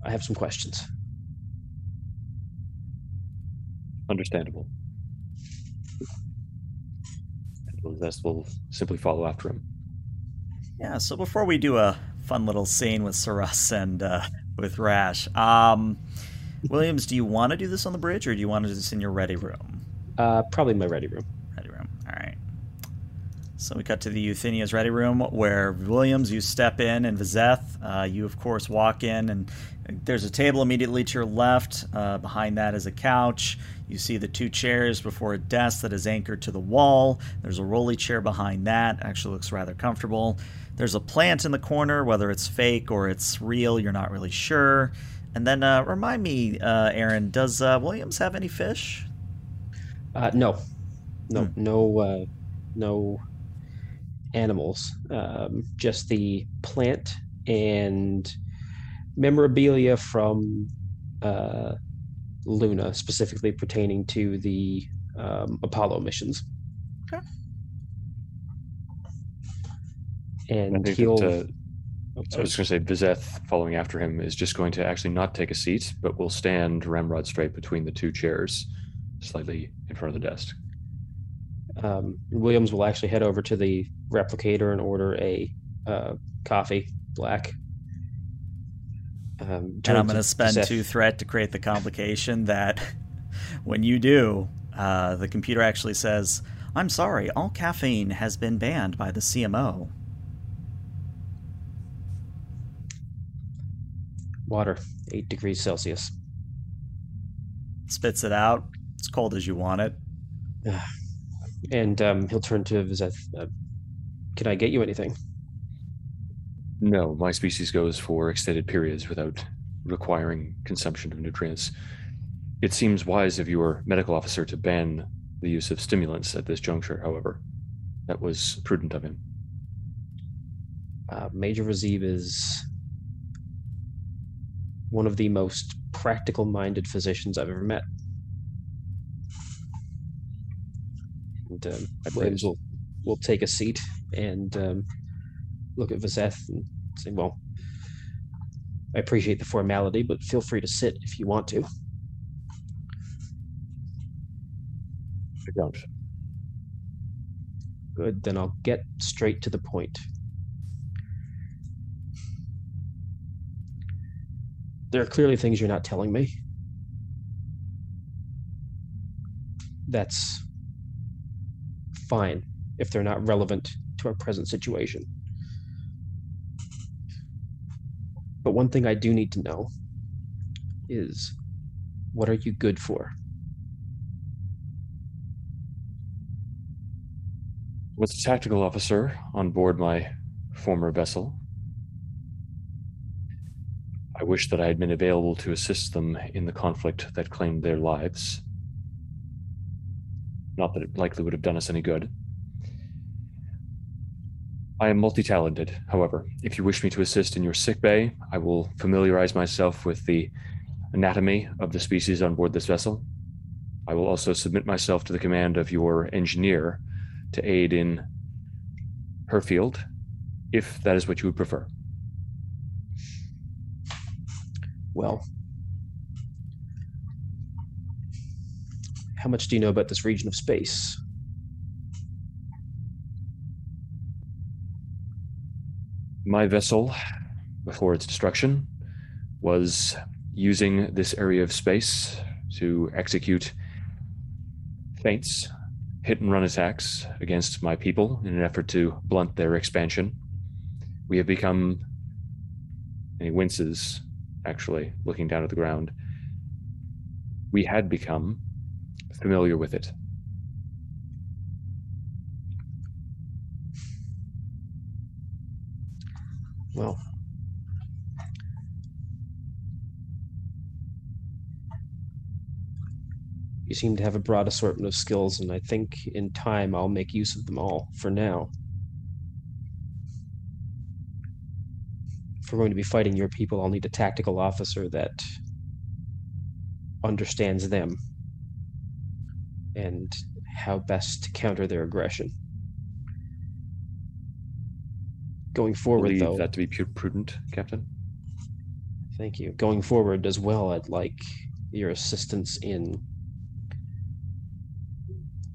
I have some questions. Understandable. And Zest will simply follow after him. Yeah, so before we do a fun little scene with Saras and uh, with Rash, um, Williams, do you want to do this on the bridge or do you want to do this in your ready room? Uh, probably my ready room. Ready room. All right. So we cut to the Euthenia's ready room where Williams, you step in, and Vizeth, uh, you of course walk in, and there's a table immediately to your left. Uh, behind that is a couch. You see the two chairs before a desk that is anchored to the wall. There's a rolly chair behind that. Actually looks rather comfortable. There's a plant in the corner, whether it's fake or it's real, you're not really sure. And then uh, remind me, uh, Aaron, does uh, Williams have any fish? Uh, no, no, Hmm. no, uh, no animals. Um, just the plant and memorabilia from uh, Luna, specifically pertaining to the um, Apollo missions. Okay. And think he'll. that, uh, oh, I was going to say, Vizeth, following after him, is just going to actually not take a seat, but will stand ramrod straight between the two chairs, slightly in front of the desk. um, Williams will actually head over to the replicator and order a uh, coffee black. Um, And I'm going to spend Seth- two threat to create the complication that when you do, uh, the computer actually says, I'm sorry, all caffeine has been banned by the CMO. water, eight degrees Celsius. Spits it out. It's cold as you want it. And um, he'll turn to Vizeth. Uh, can I get you anything? No, my species goes for extended periods without requiring consumption of nutrients. It seems wise of your medical officer to ban the use of stimulants at this juncture, however. That was prudent of him. Uh, Major Razib is one of the most practical minded physicians I've ever met. And um, Williams will, will take a seat and um, look at Vizeth and say, Well, I appreciate the formality, but feel free to sit if you want to. I don't. Good, then I'll get straight to the point. There are clearly things you're not telling me. That's fine if they're not relevant to our present situation. But one thing I do need to know is what are you good for? Was a tactical officer on board my former vessel. I wish that I had been available to assist them in the conflict that claimed their lives. Not that it likely would have done us any good. I am multi talented, however. If you wish me to assist in your sick bay, I will familiarize myself with the anatomy of the species on board this vessel. I will also submit myself to the command of your engineer to aid in her field, if that is what you would prefer. Well, how much do you know about this region of space? My vessel, before its destruction, was using this area of space to execute feints, hit and run attacks against my people in an effort to blunt their expansion. We have become, and he winces, actually, looking down at the ground. We had become familiar with it. Well, you seem to have a broad assortment of skills, and I think in time I'll make use of them all. For now, if we're going to be fighting your people, I'll need a tactical officer that understands them and how best to counter their aggression. Going forward, believe though, that to be pu- prudent, Captain. thank you. Going forward as well, I'd like your assistance in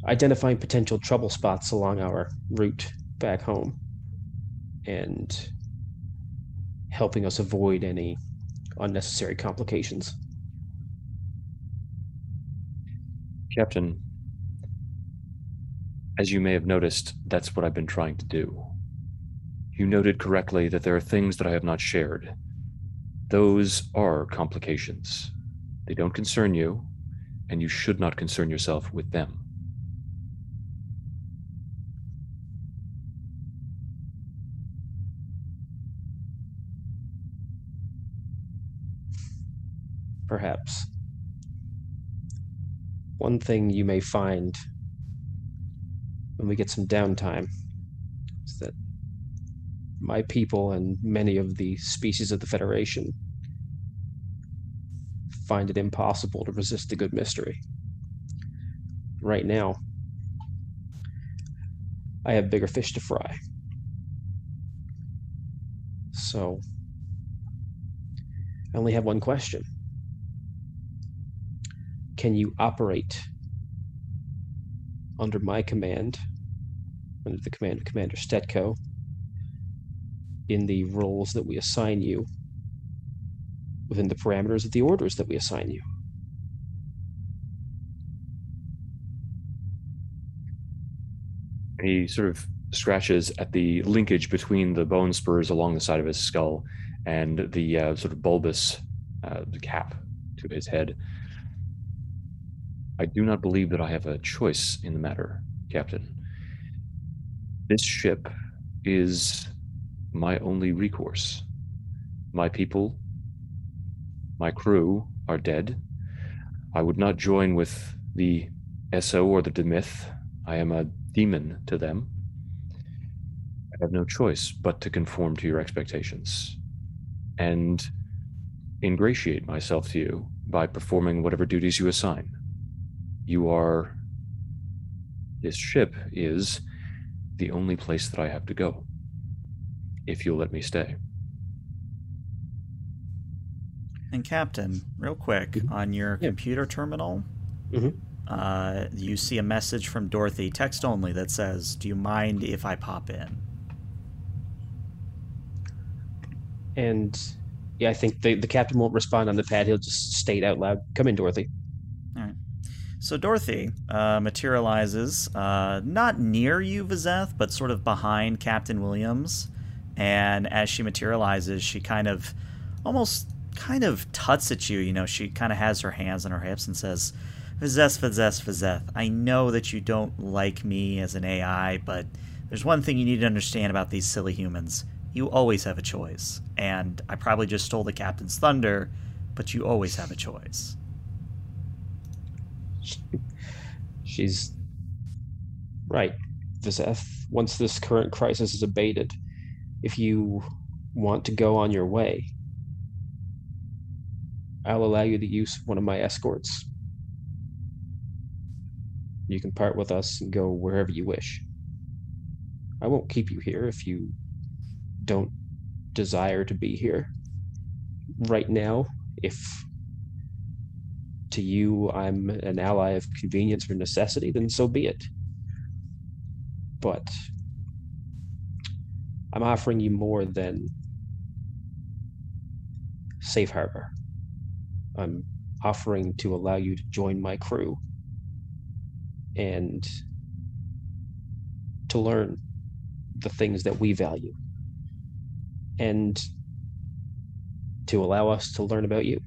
identifying potential trouble spots along our route back home and helping us avoid any unnecessary complications. Captain, as you may have noticed, that's what I've been trying to do. You noted correctly that there are things that I have not shared. Those are complications. They don't concern you, and you should not concern yourself with them. perhaps. One thing you may find when we get some downtime my people and many of the species of the Federation find it impossible to resist a good mystery. Right now, I have bigger fish to fry. So, I only have one question can you operate under my command, under the command of Commander Stetko, in the roles that we assign you, within the parameters of the orders that we assign you? He sort of scratches at the linkage between the bone spurs along the side of his skull and the uh, sort of bulbous uh, cap to his head. I do not believe that I have a choice in the matter, Captain. This ship is my only recourse. My people, my crew are dead. I would not join with the Esso or the Demith. I am a demon to them. I have no choice but to conform to your expectations and ingratiate myself to you by performing whatever duties you assign you are this ship is the only place that I have to go. If you'll let me stay. And Captain, real quick, on your Yeah. computer terminal, Mhm. uh, you see a message from Dorothy, text only, that says, "Do you mind if I pop in?" And yeah, I think the, the captain won't respond on the pad. He'll just state out loud, Come in, Dorothy. All right. So Dorothy uh, materializes uh, not near you, Vizeth, but sort of behind Captain Williams. And as she materializes, she kind of almost kind of tuts at you. You know, she kind of has her hands on her hips and says, Vizeth, Vizeth, Vizeth, I know that you don't like me as an AI, but there's one thing you need to understand about these silly humans. You always have a choice. And I probably just stole the captain's thunder, but you always have a choice. She's right, Vizeth. Once this current crisis is abated, if you want to go on your way, I'll allow you the use of one of my escorts. You can part with us and go wherever you wish. I won't keep you here if you don't desire to be here. Right now, if to you I'm an ally of convenience or necessity, then so be it. But I'm offering you more than safe harbor. I'm offering to allow you to join my crew and to learn the things that we value and to allow us to learn about you.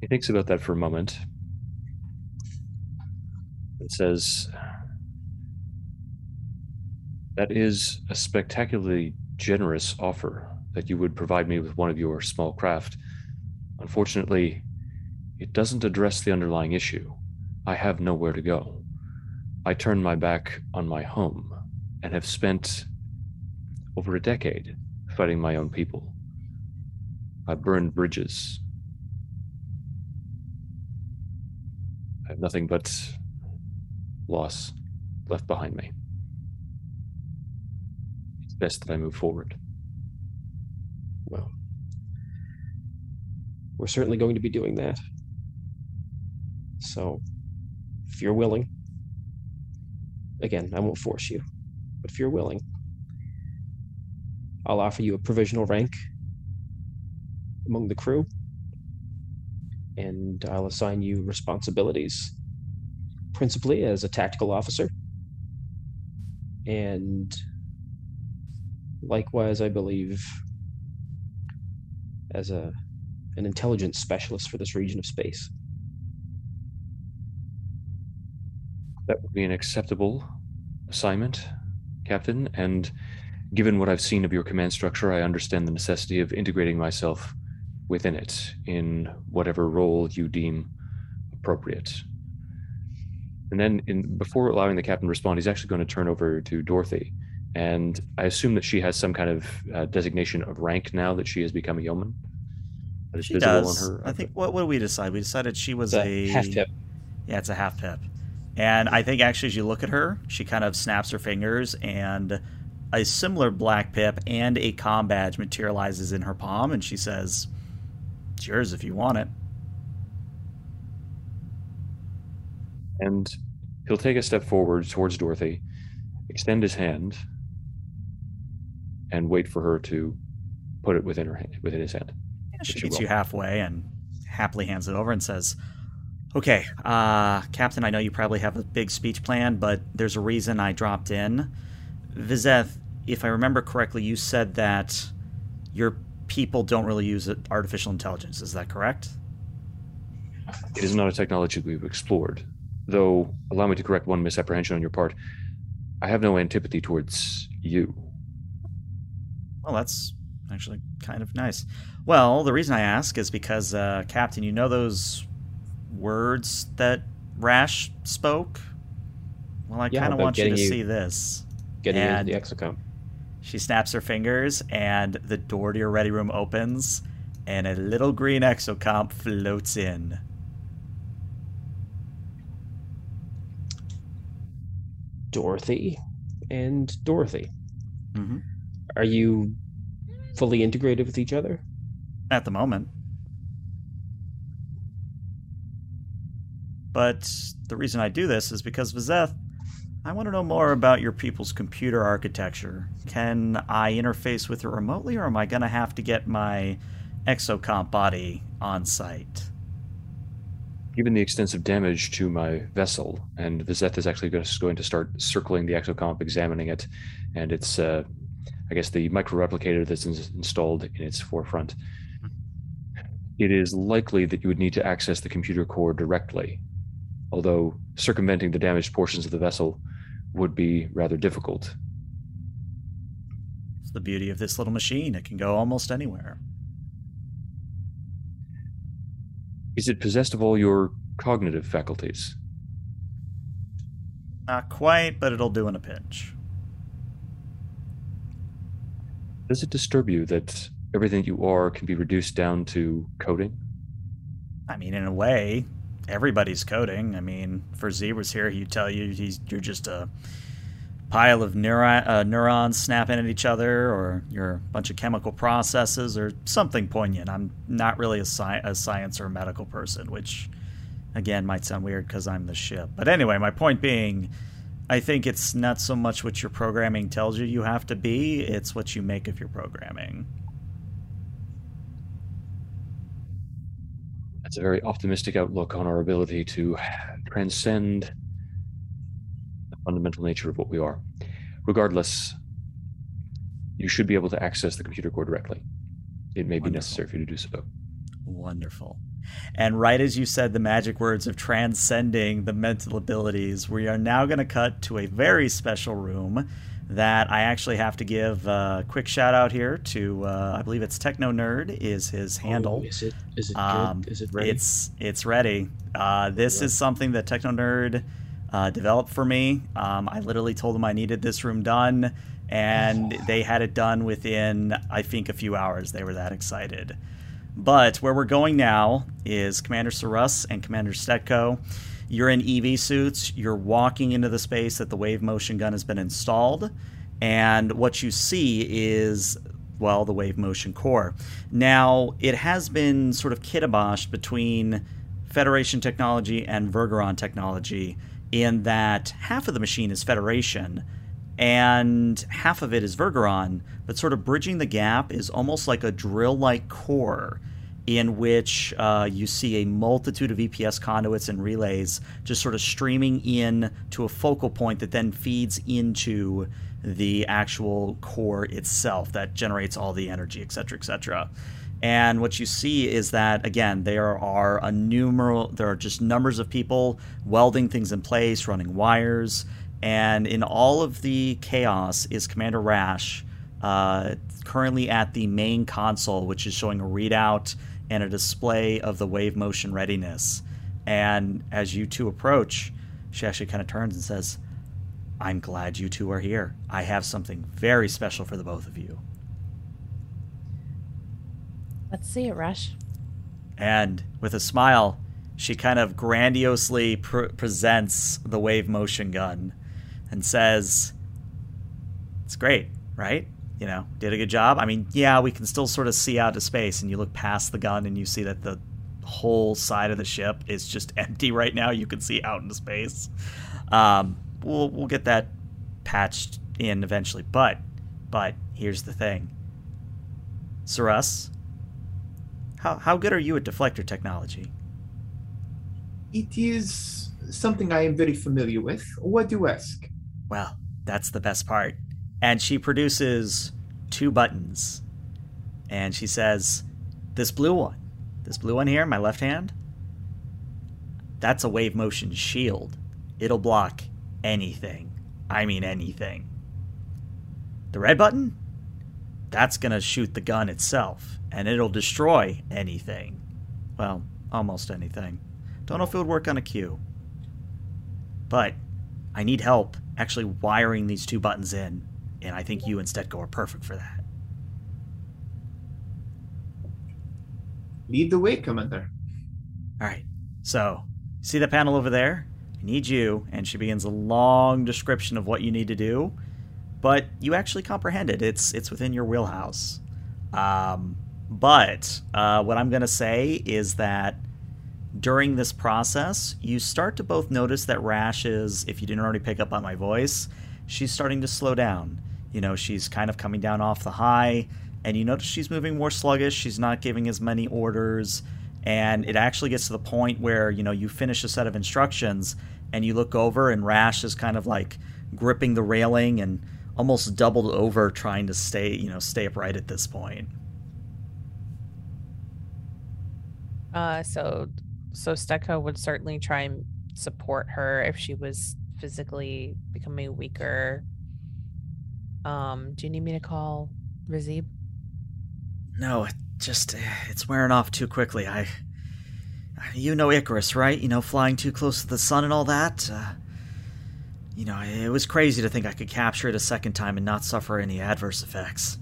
He thinks about that for a moment and says, That is a spectacularly generous offer that you would provide me with one of your small craft. Unfortunately, it doesn't address the underlying issue. I have nowhere to go. I turned my back on my home and have spent over a decade fighting my own people. I burned bridges. I have nothing but loss left behind me. It's best that I move forward. Well, we're certainly going to be doing that. So, if you're willing, again, I won't force you, but if you're willing, I'll offer you a provisional rank among the crew, and I'll assign you responsibilities, principally as a tactical officer, and likewise, I believe, as a an intelligence specialist for this region of space. That would be an acceptable assignment, Captain. And given what I've seen of your command structure, I understand the necessity of integrating myself within it in whatever role you deem appropriate. And then, in, before allowing the captain to respond, he's actually going to turn over to Dorothy. And I assume that she has some kind of uh, designation of rank now that she has become a yeoman. That is She visible does. on her. I think. What, what did we decide? We decided she was It's a half tip. Yeah, it's a half pip. And I think actually, as you look at her, she kind of snaps her fingers, and a similar black pip and a com badge materializes in her palm, and she says, "It's yours if you want it." And he'll take a step forward towards Dorothy, extend his hand, and wait for her to put it within her hand, within his hand. Yeah, she she meets will. you halfway and happily hands it over and says, "Okay, uh, Captain, I know you probably have a big speech plan, but there's a reason I dropped in. Vizeth, if I remember correctly, you said that your people don't really use artificial intelligence. Is that correct?" It is not a technology we've explored, though. Allow me to correct one misapprehension on your part. I have no antipathy towards you. Well, that's actually kind of nice. Well, the reason I ask is because, uh, Captain, you know those words that Rash spoke? Well, I Yeah, kind of want you to you- see this. Getting And- into the exocomp. She snaps her fingers, and the door to your ready room opens, and a little green exocomp floats in. Dorothy and Dorothy. Mm-hmm. Are you fully integrated with each other? At the moment. But the reason I do this is because, Vizeth, I want to know more about your people's computer architecture. Can I interface with it remotely, or am I going to have to get my exocomp body on site? Given the extensive damage to my vessel, and Vizeth is actually just going to start circling the exocomp, examining it, and it's, uh, I guess, the micro replicator that's ins- installed in its forefront. It is likely that you would need to access the computer core directly, although circumventing the damaged portions of the vessel would be rather difficult. It's the beauty of this little machine. It can go almost anywhere. Is it possessed of all your cognitive faculties? Not quite, but it'll do in a pinch. Does it disturb you that everything you are can be reduced down to coding? I mean, in a way, everybody's coding. I mean, for Z was here, he'd tell you he's you're just a pile of neuron, uh, neurons snapping at each other, or you're bunch of chemical processes, or something poignant. I'm not really a, sci- a science or medical person, which, again, might sound weird because I'm the ship. But anyway, my point being, I think it's not so much what your programming tells you you have to be; it's what you make of your programming. That's a very optimistic outlook on our ability to transcend fundamental nature of what we are. Regardless, you should be able to access the computer core directly. It may be necessary for you to do so. Wonderful. And right as you said the magic words of transcending the mental abilities, we are now going to cut to a very special room that I actually have to give a quick shout out here to. Uh, I believe it's Techno Nerd is his handle. Oh, is it? Is it Um, good? Is it ready? It's it's ready. Uh, this is something that Techno Nerd uh, developed for me. Um, I literally told them I needed this room done, and they had it done within I think a few hours. They were that excited. But where we're going now is Commander Sarus and Commander Stetko. You're in EV suits. You're walking into the space that the wave motion gun has been installed, and what you see is well the wave motion core. Now it has been sort of kitbashed between Federation technology and Vergeron technology in that half of the machine is Federation and half of it is Vergeron, but sort of bridging the gap is almost like a drill like core in which uh, you see a multitude of EPS conduits and relays just sort of streaming in to a focal point that then feeds into the actual core itself that generates all the energy, et cetera, et cetera. And what you see is that again, there are a numeral, there are just numbers of people welding things in place, running wires, and in all of the chaos is Commander Rash, uh, currently at the main console, which is showing a readout and a display of the wave motion readiness. And as you two approach, she actually kind of turns and says, I'm glad you two are here. I have something very special for the both of you. Let's see it, Rush. And with a smile, she kind of grandiosely pr- presents the wave motion gun and says, It's great, right? You know, did a good job. I mean, yeah, we can still sort of see out to space, and you look past the gun and you see that the whole side of the ship is just empty right now. You can see out into space. Um, we'll we'll get that patched in eventually, but but here's the thing, Saras. How how good are you at deflector technology? It is something I am very familiar with. What do you ask? Well, that's the best part. And she produces two buttons. And she says, This blue one, this blue one here, my left hand, that's a wave motion shield. It'll block anything. I mean, anything. The red button, that's going to shoot the gun itself, and it'll destroy anything. Well, almost anything. Don't know if it would work on a a Q. But I need help actually wiring these two buttons in, and I think you and Stetko are perfect for that. Lead the way, Commander. All right. So, see the panel over there? I need you, and she begins a long description of what you need to do, but you actually comprehend it. It's it's within your wheelhouse. Um, but uh, what I'm going to say is that during this process, you start to both notice that Rash is, if you didn't already pick up on my voice, she's starting to slow down. You know, she's kind of coming down off the high, and you notice she's moving more sluggish. She's not giving as many orders, and it actually gets to the point where, you know, you finish a set of instructions and you look over, and Rash is kind of like gripping the railing and almost doubled over trying to stay, you know, stay upright at this point. Uh, so so Stetko would certainly try and support her if she was physically becoming weaker. Um, do you need me to call Razib? No, it just it's wearing off too quickly. I you know Icarus, right? You know, flying too close to the sun and all that. Uh, you know, it was crazy to think I could capture it a second time and not suffer any adverse effects.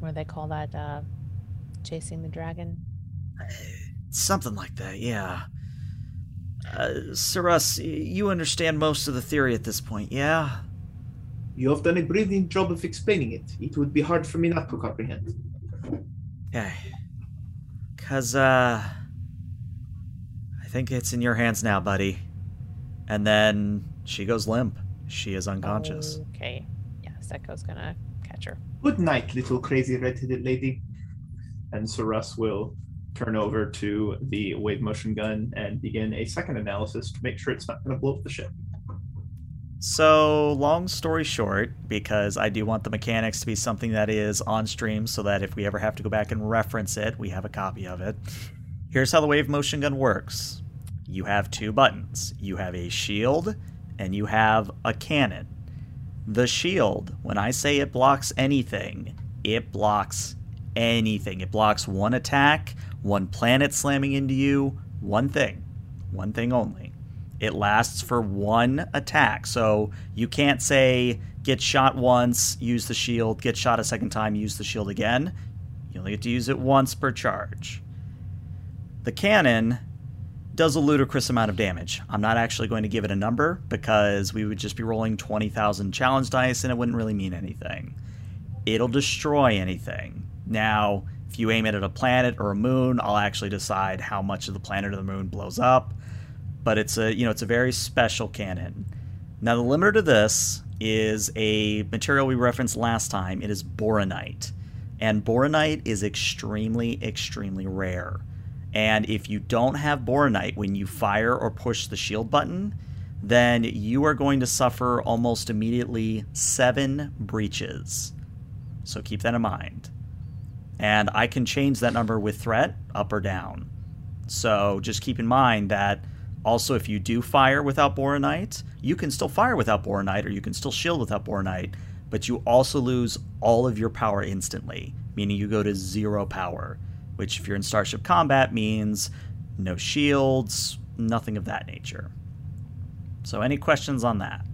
What do they call that? Uh, chasing the dragon? Something like that, yeah. Uh, Saras, you understand most of the theory at this point, yeah? You have done a brilliant job of explaining it. It would be hard for me not to comprehend. Okay. Cause, uh. I think it's in your hands now, buddy. And then she goes limp. She is unconscious. Okay. Yeah, Stetko's gonna catch her. Good night, little crazy red-headed lady. And so Russ will turn over to the wave motion gun and begin a second analysis to make sure it's not going to blow up the ship. So, long story short, because I do want the mechanics to be something that is on stream so that if we ever have to go back and reference it, we have a copy of it. Here's how the wave motion gun works you have two buttons you have a shield and you have a cannon. The shield, when I say it blocks anything, it blocks anything. It blocks one attack, one planet slamming into you, one thing, one thing only. It lasts for one attack. So you can't say get shot once, use the shield, get shot a second time, use the shield again. You only get to use it once per charge. The cannon does a ludicrous amount of damage. I'm not actually going to give it a number because we would just be rolling 20,000 challenge dice and it wouldn't really mean anything. It'll destroy anything. Now, if you aim it at a planet or a moon, I'll actually decide how much of the planet or the moon blows up. But it's a you know it's a very special cannon. Now the limiter to this is a material we referenced last time. It is boronite, and boronite is extremely extremely rare. And if you don't have boronite when you fire or push the shield button, then you are going to suffer almost immediately seven breaches. So keep that in mind. And I can change that number with threat up or down. So just keep in mind that also if you do fire without boronite, you can still fire without boronite or you can still shield without boronite, but you also lose all of your power instantly, meaning you go to zero power, which if you're in Starship Combat means no shields, nothing of that nature. So any questions on that?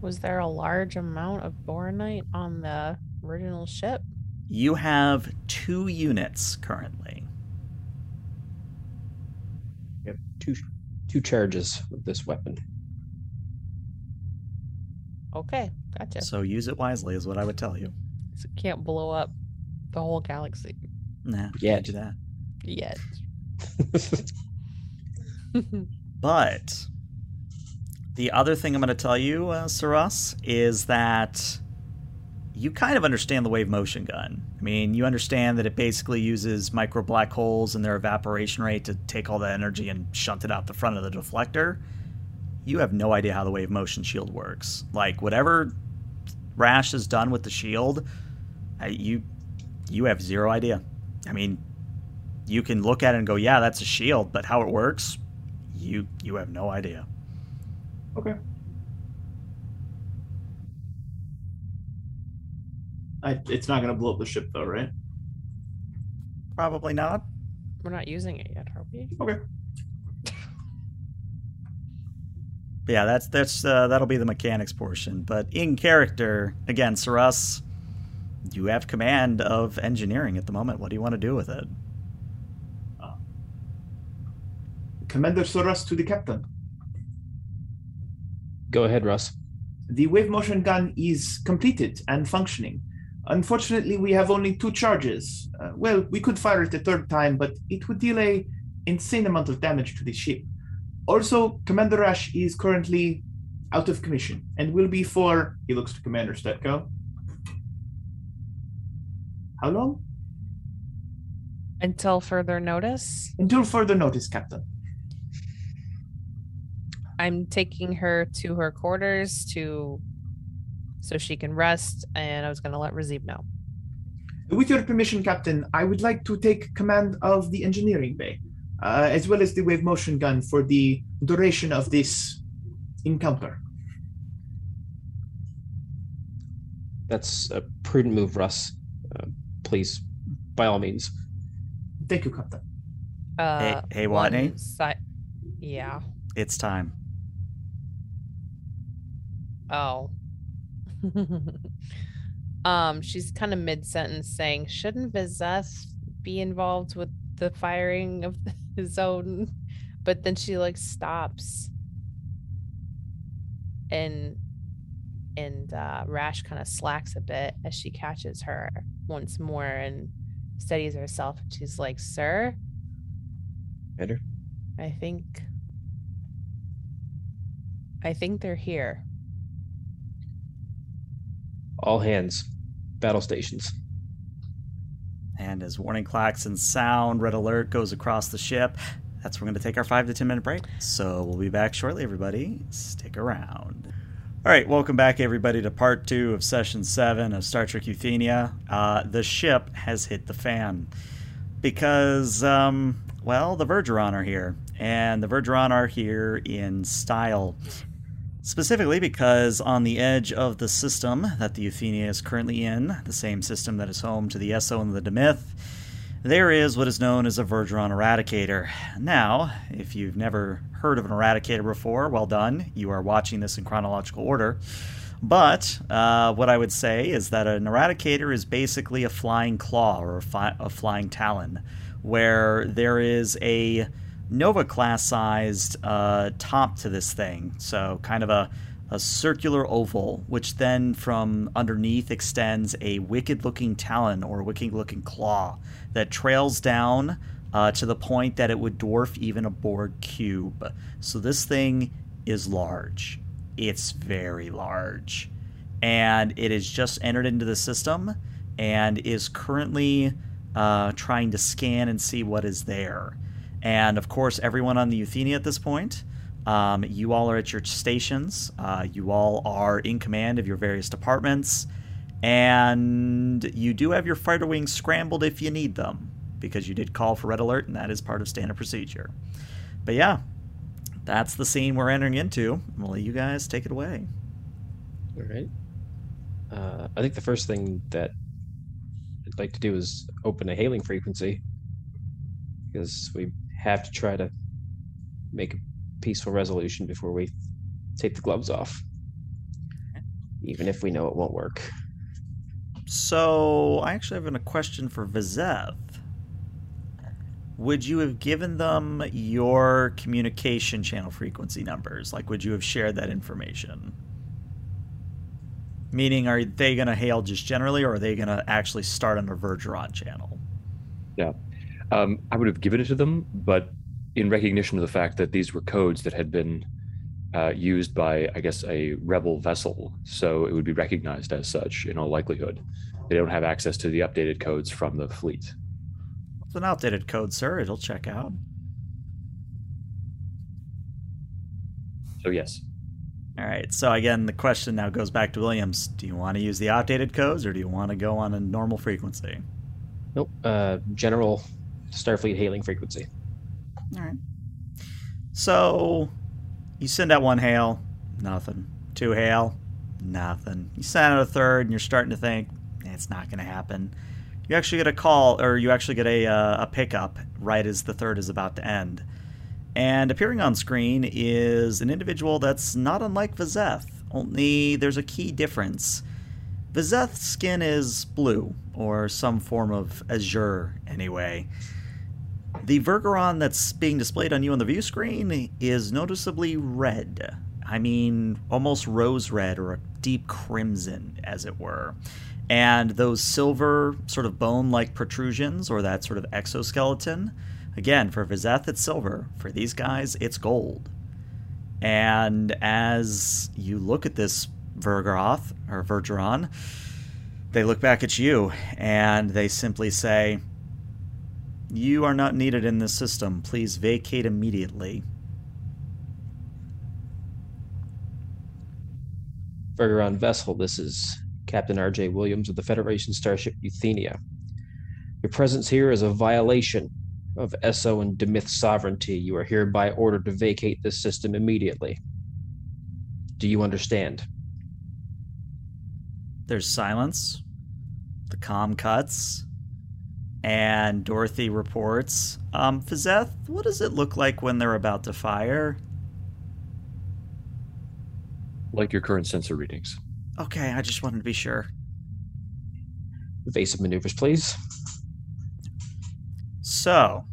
Was there a large amount of boronite on the original ship? You have two units currently. Yep, two two charges of this weapon. Okay, gotcha. So use it wisely is what I would tell you. So it can't blow up the whole galaxy Nah, Yeah. can't do that. yet. But the other thing I'm going to tell you, uh, Saras, is that you kind of understand the wave motion gun. I mean, you understand that it basically uses micro black holes and their evaporation rate to take all that energy and shunt it out the front of the deflector. You have no idea how the wave motion shield works. Like whatever Rash has done with the shield, you you have zero idea. I mean, you can look at it and go, "Yeah, that's a shield," but how it works, you you have no idea. Okay. I, it's not going to blow up the ship, though, right? Probably not. We're not using it yet, are we? Okay. Yeah, that's that's uh, that'll be the mechanics portion. But in character, again, Saras, you have command of engineering at the moment. What do you want to do with it? Commander Soras to the captain. Go ahead, Russ. The wave motion gun is completed and functioning. Unfortunately, we have only two charges. Uh, well, we could fire it a third time, but it would deal a insane amount of damage to the ship. Also, Commander Rash is currently out of commission and will be for. He looks to Commander Stetko. How long? Until further notice, Until further notice, Captain. I'm taking her to her quarters to so she can rest, and I was gonna let Razib know. With your permission, Captain, I would like to take command of the engineering bay, uh, as well as the wave motion gun for the duration of this encounter. That's a prudent move, Russ. Uh, please, by all means. Thank you, Captain. Uh, hey, one Watney? si- yeah. It's time. Oh. um, she's kind of mid sentence saying, "Shouldn't Vizeth be involved with the firing of his own?" But then she like stops, and and uh, Rash kind of slacks a bit as she catches her once more and steadies herself. And she's like, "Sir, Commander? I think." I think they're here. All hands, battle stations. And as warning klaxons sound, red alert goes across the ship. That's where we're going to take our five to ten minute break. So we'll be back shortly, everybody. Stick around. All right, welcome back, everybody, to part two of session seven of Star Trek Euthenia. Uh, the ship has hit the fan because, um, well, the Vergeron are here, and the Vergeron are here in style. Specifically because on the edge of the system that the Euthenia is currently in, the same system that is home to the Esso and the Demith, there is what is known as a Vergeron Eradicator. Now, if you've never heard of an Eradicator before, well done. You are watching this in chronological order. But uh, what I would say is that an Eradicator is basically a flying claw or a, fi- a flying talon, where there is a Nova class sized uh, top to this thing. So, kind of a, a circular oval, which then from underneath extends a wicked looking talon or wicked looking claw that trails down uh, to the point that it would dwarf even a Borg cube. So, this thing is large. It's very large. And it has just entered into the system and is currently uh, trying to scan and see what is there. And of course, everyone on the Euthenia at this point, um, you all are at your stations. Uh, you all are in command of your various departments. And you do have your fighter wings scrambled if you need them, because you did call for red alert, and that is part of standard procedure. But yeah, that's the scene we're entering into. I'll let you guys take it away. All right. Uh, I think the first thing that I'd like to do is open a hailing frequency because we have to try to make a peaceful resolution before we take the gloves off, even if we know it won't work. So, I actually have a question for Vizeth. Would you have given them your communication channel frequency numbers? Like, would you have shared that information? Meaning, are they going to hail just generally, or are they going to actually start on a Vergeron channel? Yeah. Um, I would have given it to them, but in recognition of the fact that these were codes that had been uh, used by, I guess, a rebel vessel, so it would be recognized as such in all likelihood. They don't have access to the updated codes from the fleet. It's an outdated code, sir. It'll check out. So yes. All right. So again, the question now goes back to Williams. Do you want to use the outdated codes, or do you want to go on a normal frequency? Nope. Uh, general Starfleet hailing frequency. All right. So you send out one hail, nothing. Two hail, nothing. You send out a third, and you're starting to think "Eh, it's not going to happen. You actually get a call, or you actually get a uh, a pickup right as the third is about to end. And appearing on screen is an individual that's not unlike Vizeth, only there's a key difference. Vizeth's skin is blue, or some form of azure, anyway. The Vergeron that's being displayed on you on the view screen is noticeably red. I mean, almost rose red or a deep crimson, as it were. And those silver, sort of bone like protrusions, or that sort of exoskeleton, again, for Vizeth, it's silver. For these guys, it's gold. And as you look at this Vergeroth, or Vergeron, they look back at you and they simply say, you are not needed in this system. Please vacate immediately. Vergeron vessel, this is Captain R.J. Williams of the Federation starship Euthenia. Your presence here is a violation of Esso and Demith sovereignty. You are hereby ordered to vacate this system immediately. Do you understand? There's silence. The comm cuts. And Dorothy reports, um, Vizeth, what does it look like when they're about to fire? Like your current sensor readings. Okay, I just wanted to be sure. Evasive maneuvers, please. So,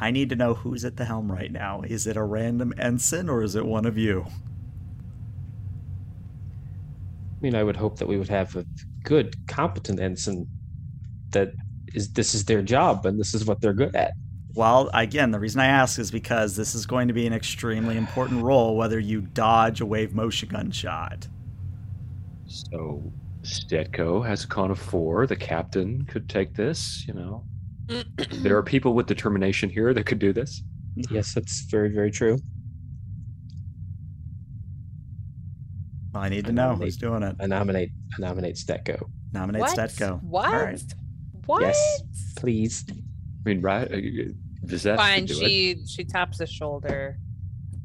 I need to know who's at the helm right now. Is it a random ensign or is it one of you? I mean, I would hope that we would have a good, competent ensign that is this is their job and this is what they're good at. Well, again, the reason I ask is because this is going to be an extremely important role whether you dodge a wave motion gun shot. So Stetko has a conn of four. The captain could take this, you know. there are people with determination here that could do this. Yes, that's very, very true. Well, I need to know who's doing it. I nominate I nominate Stetko. Nominate what? Stetko. What? All right. What? Yes. Please. I mean, right? uh, Vizeth Fine. could do it. She she taps the shoulder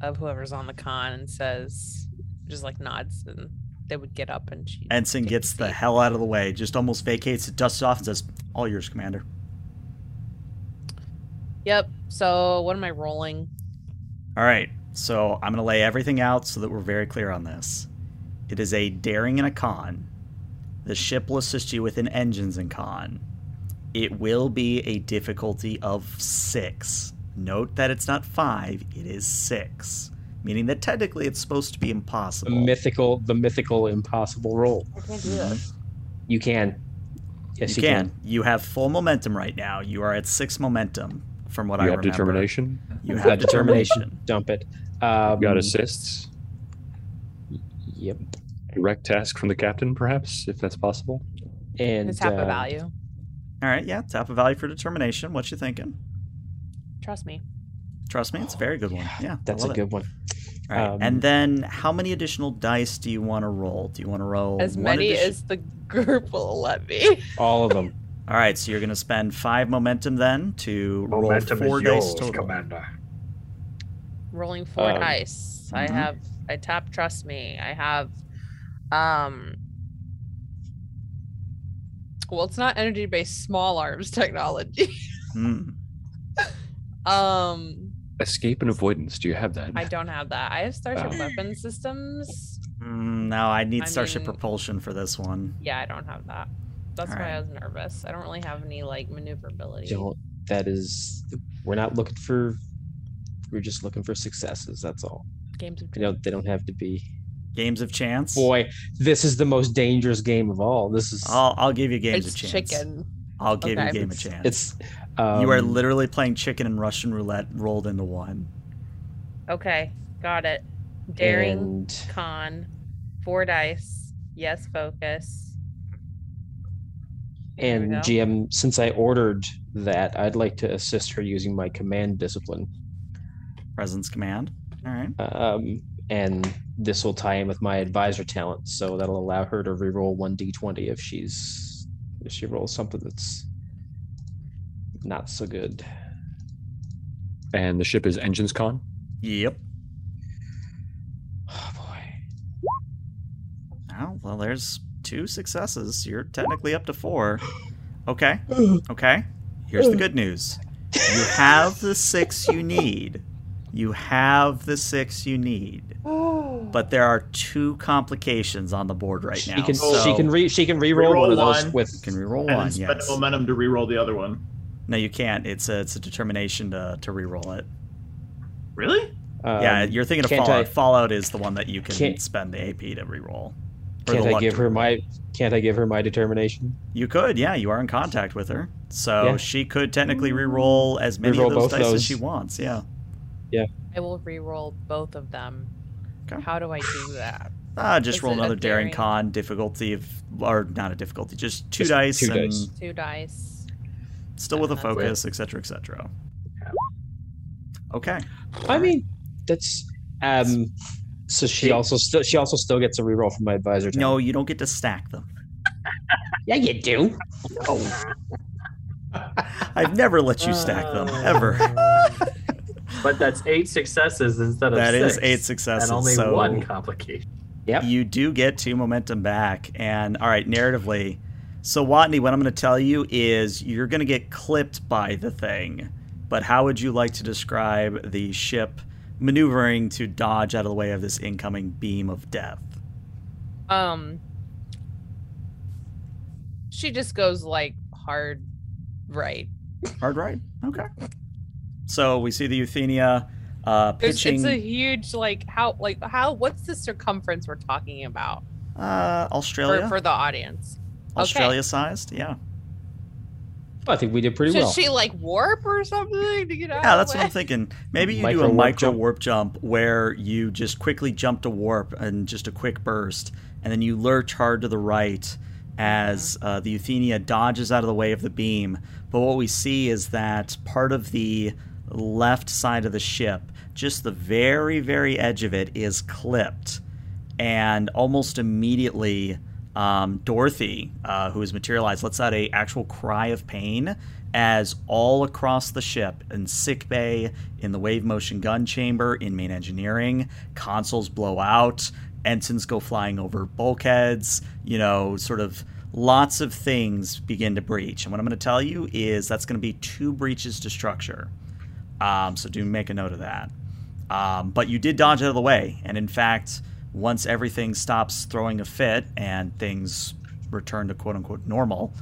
of whoever's on the conn and says, just like nods, and they would get up and she. Ensign gets the seat. hell out of the way, just almost vacates it, dusts off, and says, All yours, Commander. Yep. So what am I rolling? All right, so I'm going to lay everything out so that we're very clear on this. It is a daring and a conn. The ship will assist you with an engines and conn. It will be a difficulty of six. Note that it's not five; it is six, meaning that technically it's supposed to be The impossible. mythical, the mythical impossible roll. I can't do this. You can. Yes, you you, can. You have full momentum right now. You are at six momentum, from what You I have remember. determination. You have determination. determination. Dump it. Um, You got assists. Yep. Direct task from the captain, perhaps, if that's possible. And It's half uh, a value. All right, yeah, tap a value for determination. What you thinking? Trust me. Trust me, it's a very good one. Yeah, That's a love it. good one. All right, Um, and then how many additional dice do you want to roll? Do you want to roll As many addition- as the group will let me. All of them. All right, so you're going to spend five momentum then to Momentum roll four is dice yours, total. Commander. Rolling four Um, dice. I mhm. have I tap trust me. I have um well it's not energy based small arms technology. Hmm. um Escape and avoidance. Do you have that? I don't have that. I have Starship Oh. weapon systems. Mm, no, I need I Starship mean- Propulsion for this one. Yeah, I don't have that. That's why I was nervous. I don't really have any like maneuverability. Don't. That is. We're not looking for. We're just looking for successes. That's all. Games of They don't. They don't have to be. Games of chance. Boy, this is the most dangerous game of all. This is. I'll, I'll give you games it's of chance. chicken. I'll give you Okay. game of chance. It's. Um, you are literally playing chicken and Russian roulette rolled into one. Okay, got it. Daring And conn, four dice. Yes, focus. And. GM, since I ordered that, I'd like to assist her using my command discipline. Presence command. All right. Um, and this will tie in with my advisor talent, so that'll allow her to reroll one d20 if she's if she rolls something that's not so good. And the ship is engines conn. Yep. Oh boy. Oh, well, there's two successes. You're technically up to four. Okay. Okay. Here's the good news. You have the six you need. You have the six you need. But there are two complications on the board right now. She now. can so she can re she can reroll Reroll one of those one. with can reroll and one. spend Yes. momentum to re-roll the other one. No, you can't. It's a it's a determination to to reroll it. Really? um, yeah, you're thinking of Fallout. I- Fallout is the one that you can Can't- spend the AP to reroll. Or Can't I give her my can't I give her my determination? You could, yeah. You are in contact with her, so Yeah. she could technically re-roll as many Re-roll of those both dice as she wants. Yeah. I will re-roll both of them. Okay. How do I do that? Ah, just Is roll another daring daring? conn difficulty of, or not a difficulty, just two Just dice two and dice. Two dice. still with a And that's focus, etc., etc. Okay. I mean, that's um. So she also still she also still gets a reroll from my advisor. No, you don't get to stack them. yeah, you do. I've never let you stack them Uh, ever. But that's eight successes instead of That is six, eight successes. and only so one complication. Yep. you do get two momentum back. And all right, narratively. So Watney, what I'm going to tell you is you're going to get clipped by the thing. But how would you like to describe the ship maneuvering to dodge out of the way of this incoming beam of death? Um she just goes like hard right. Hard right. Okay. So we see the Euthenia uh, pitching it's a huge like how like how what's the circumference we're talking about uh, Australia. for, for the audience? Australia sized. Yeah. I think we did pretty Should well. she like warp or something to get out? Yeah, that's what I'm thinking. Maybe you do Micro a warp micro jump. warp jump where you just quickly jump to warp and just a quick burst, and then you lurch hard to the right as uh, the Euthenia dodges out of the way of the beam. But what we see is that part of the left side of the ship, just the very, very edge of it, is clipped. And almost immediately, um, Dorothy, uh, who is materialized, lets out a actual cry of pain as all across the ship, in sick bay, in the wave motion gun chamber, in main engineering, consoles blow out, ensigns go flying over bulkheads, you know, sort of lots of things begin to breach. And what I'm going to tell you is that's going to be two breaches to structure. Um, so do make a note of that. Um, but you did dodge out of the way, and in fact, once everything stops throwing a fit and things return to quote unquote normal,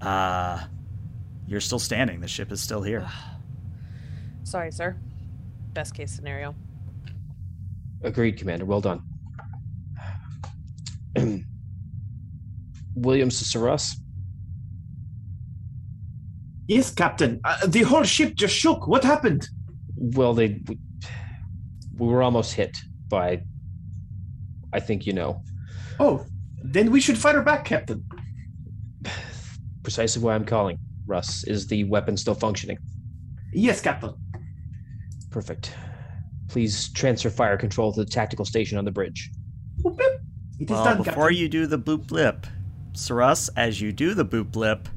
uh, you're still standing. The ship is still here. Sorry, sir. Best case scenario. Agreed, Commander. Well done. Williams to Saras. Yes, Captain. Uh, the whole ship just shook. What happened? Well, they we, we were almost hit by. I think you know Oh, then we should fire back, Captain. precisely why I'm calling. Russ, is the weapon still functioning? Yes, Captain. Perfect. Please transfer fire control to the tactical station on the bridge. Boop, boop. It is Well, done, before Captain. you do the boop blip, Sarus, as you do the boop blip, the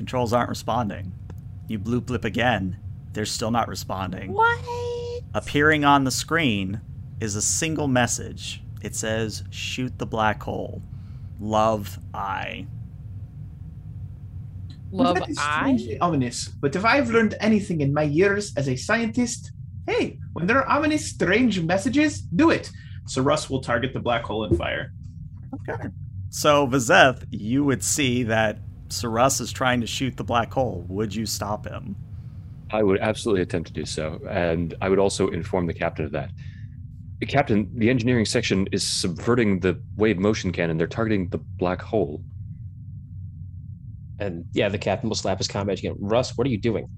controls aren't responding. You bloop blip again, they're still not responding. What? Appearing on the screen is a single message. It says, Shoot the black hole. Love, I. Love That is I? strangely ominous. But if I've learned anything in my years as a scientist, hey, when there are ominous, strange messages, do it. So Russ will target the black hole and fire. Okay. So, Vizeth, you would see that Sarus is trying to shoot the black hole. Would you stop him? I would absolutely attempt to do so, and I would also inform the captain of that. Captain, the engineering section is subverting the wave motion cannon. They're targeting the black hole. And yeah, the captain will slap his comm badge again. Russ, what are you doing?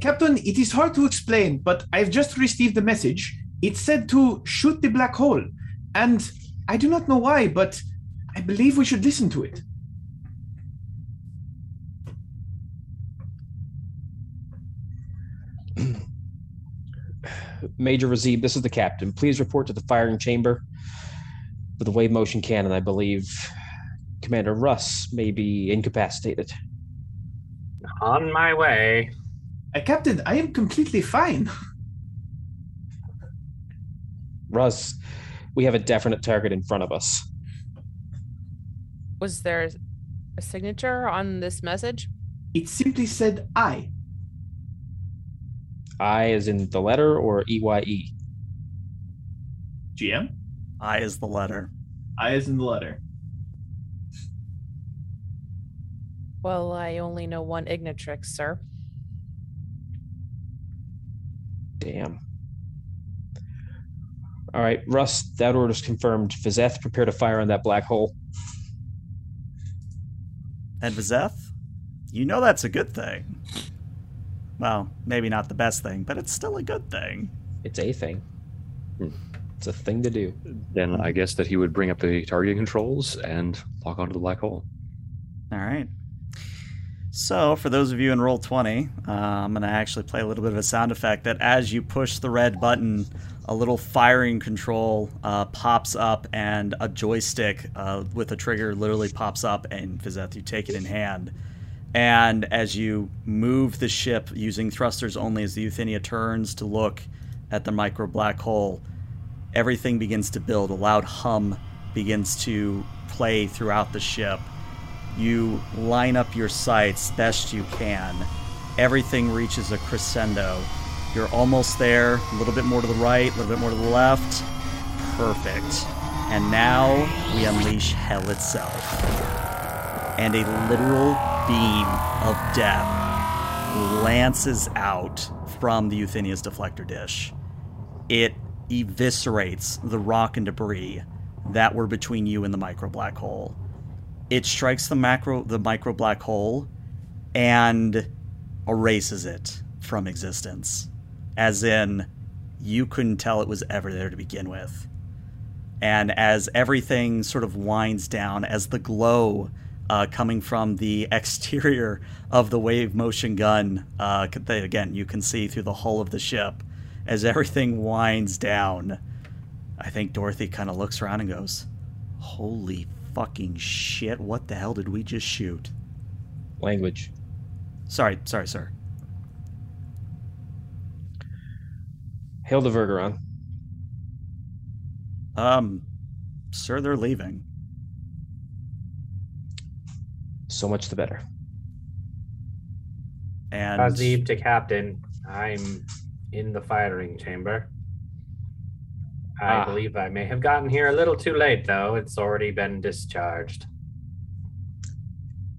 Captain, it is hard to explain, but I've just received a message. It said to shoot the black hole. And I do not know why, but I believe we should listen to it. Major Razib, this is the captain. Please report to the firing chamber with the wave motion cannon. I believe Commander Russ may be incapacitated. On my way. Uh, Captain, I am completely fine. Russ, we have a definite target in front of us. Was there a signature on this message? It simply said I. I is in the letter or E EYE? GM? I is the letter. I is in the letter. Well, I only know one Ignitrix, sir. Damn. All right, Russ, that order's confirmed. Vizeth, prepare to fire on that black hole. And Vizeth, you know that's a good thing. Well, maybe not the best thing, but it's still a good thing. It's a thing. Hmm. It's a thing to do. Then I guess that he would bring up the targeting controls and lock onto the black hole. All right. So, for those of you in Roll20, uh, I'm going to actually play a little bit of a sound effect that as you push the red button, a little firing control uh, pops up and a joystick uh, with a trigger literally pops up, and Vizeth, you take it in hand. And as you move the ship using thrusters only as the Euthenia turns to look at the micro black hole, everything begins to build. A loud hum begins to play throughout the ship. You line up your sights best you can. Everything reaches a crescendo. You're almost there, a little bit more to the right, a little bit more to the left. Perfect. And now we unleash hell itself. And a literal beam of death lances out from the Euthenia's deflector dish. It eviscerates the rock and debris that were between you and the micro black hole. It strikes the macro the micro black hole and erases it from existence. As in you couldn't tell it was ever there to begin with. And as everything sort of winds down, as the glow uh, coming from the exterior of the wave motion gun, uh, that, again, you can see through the hull of the ship, as everything winds down, I think Dorothy kind of looks around and goes, Holy fucking shit, what the hell did we just shoot? Language. Sorry, sorry, sir. Hail the Vergeron. Um, sir, they're leaving. So much the better. And Razib to captain. I'm in the firing chamber. I Ah. believe I may have gotten here a little too late, though. It's already been discharged.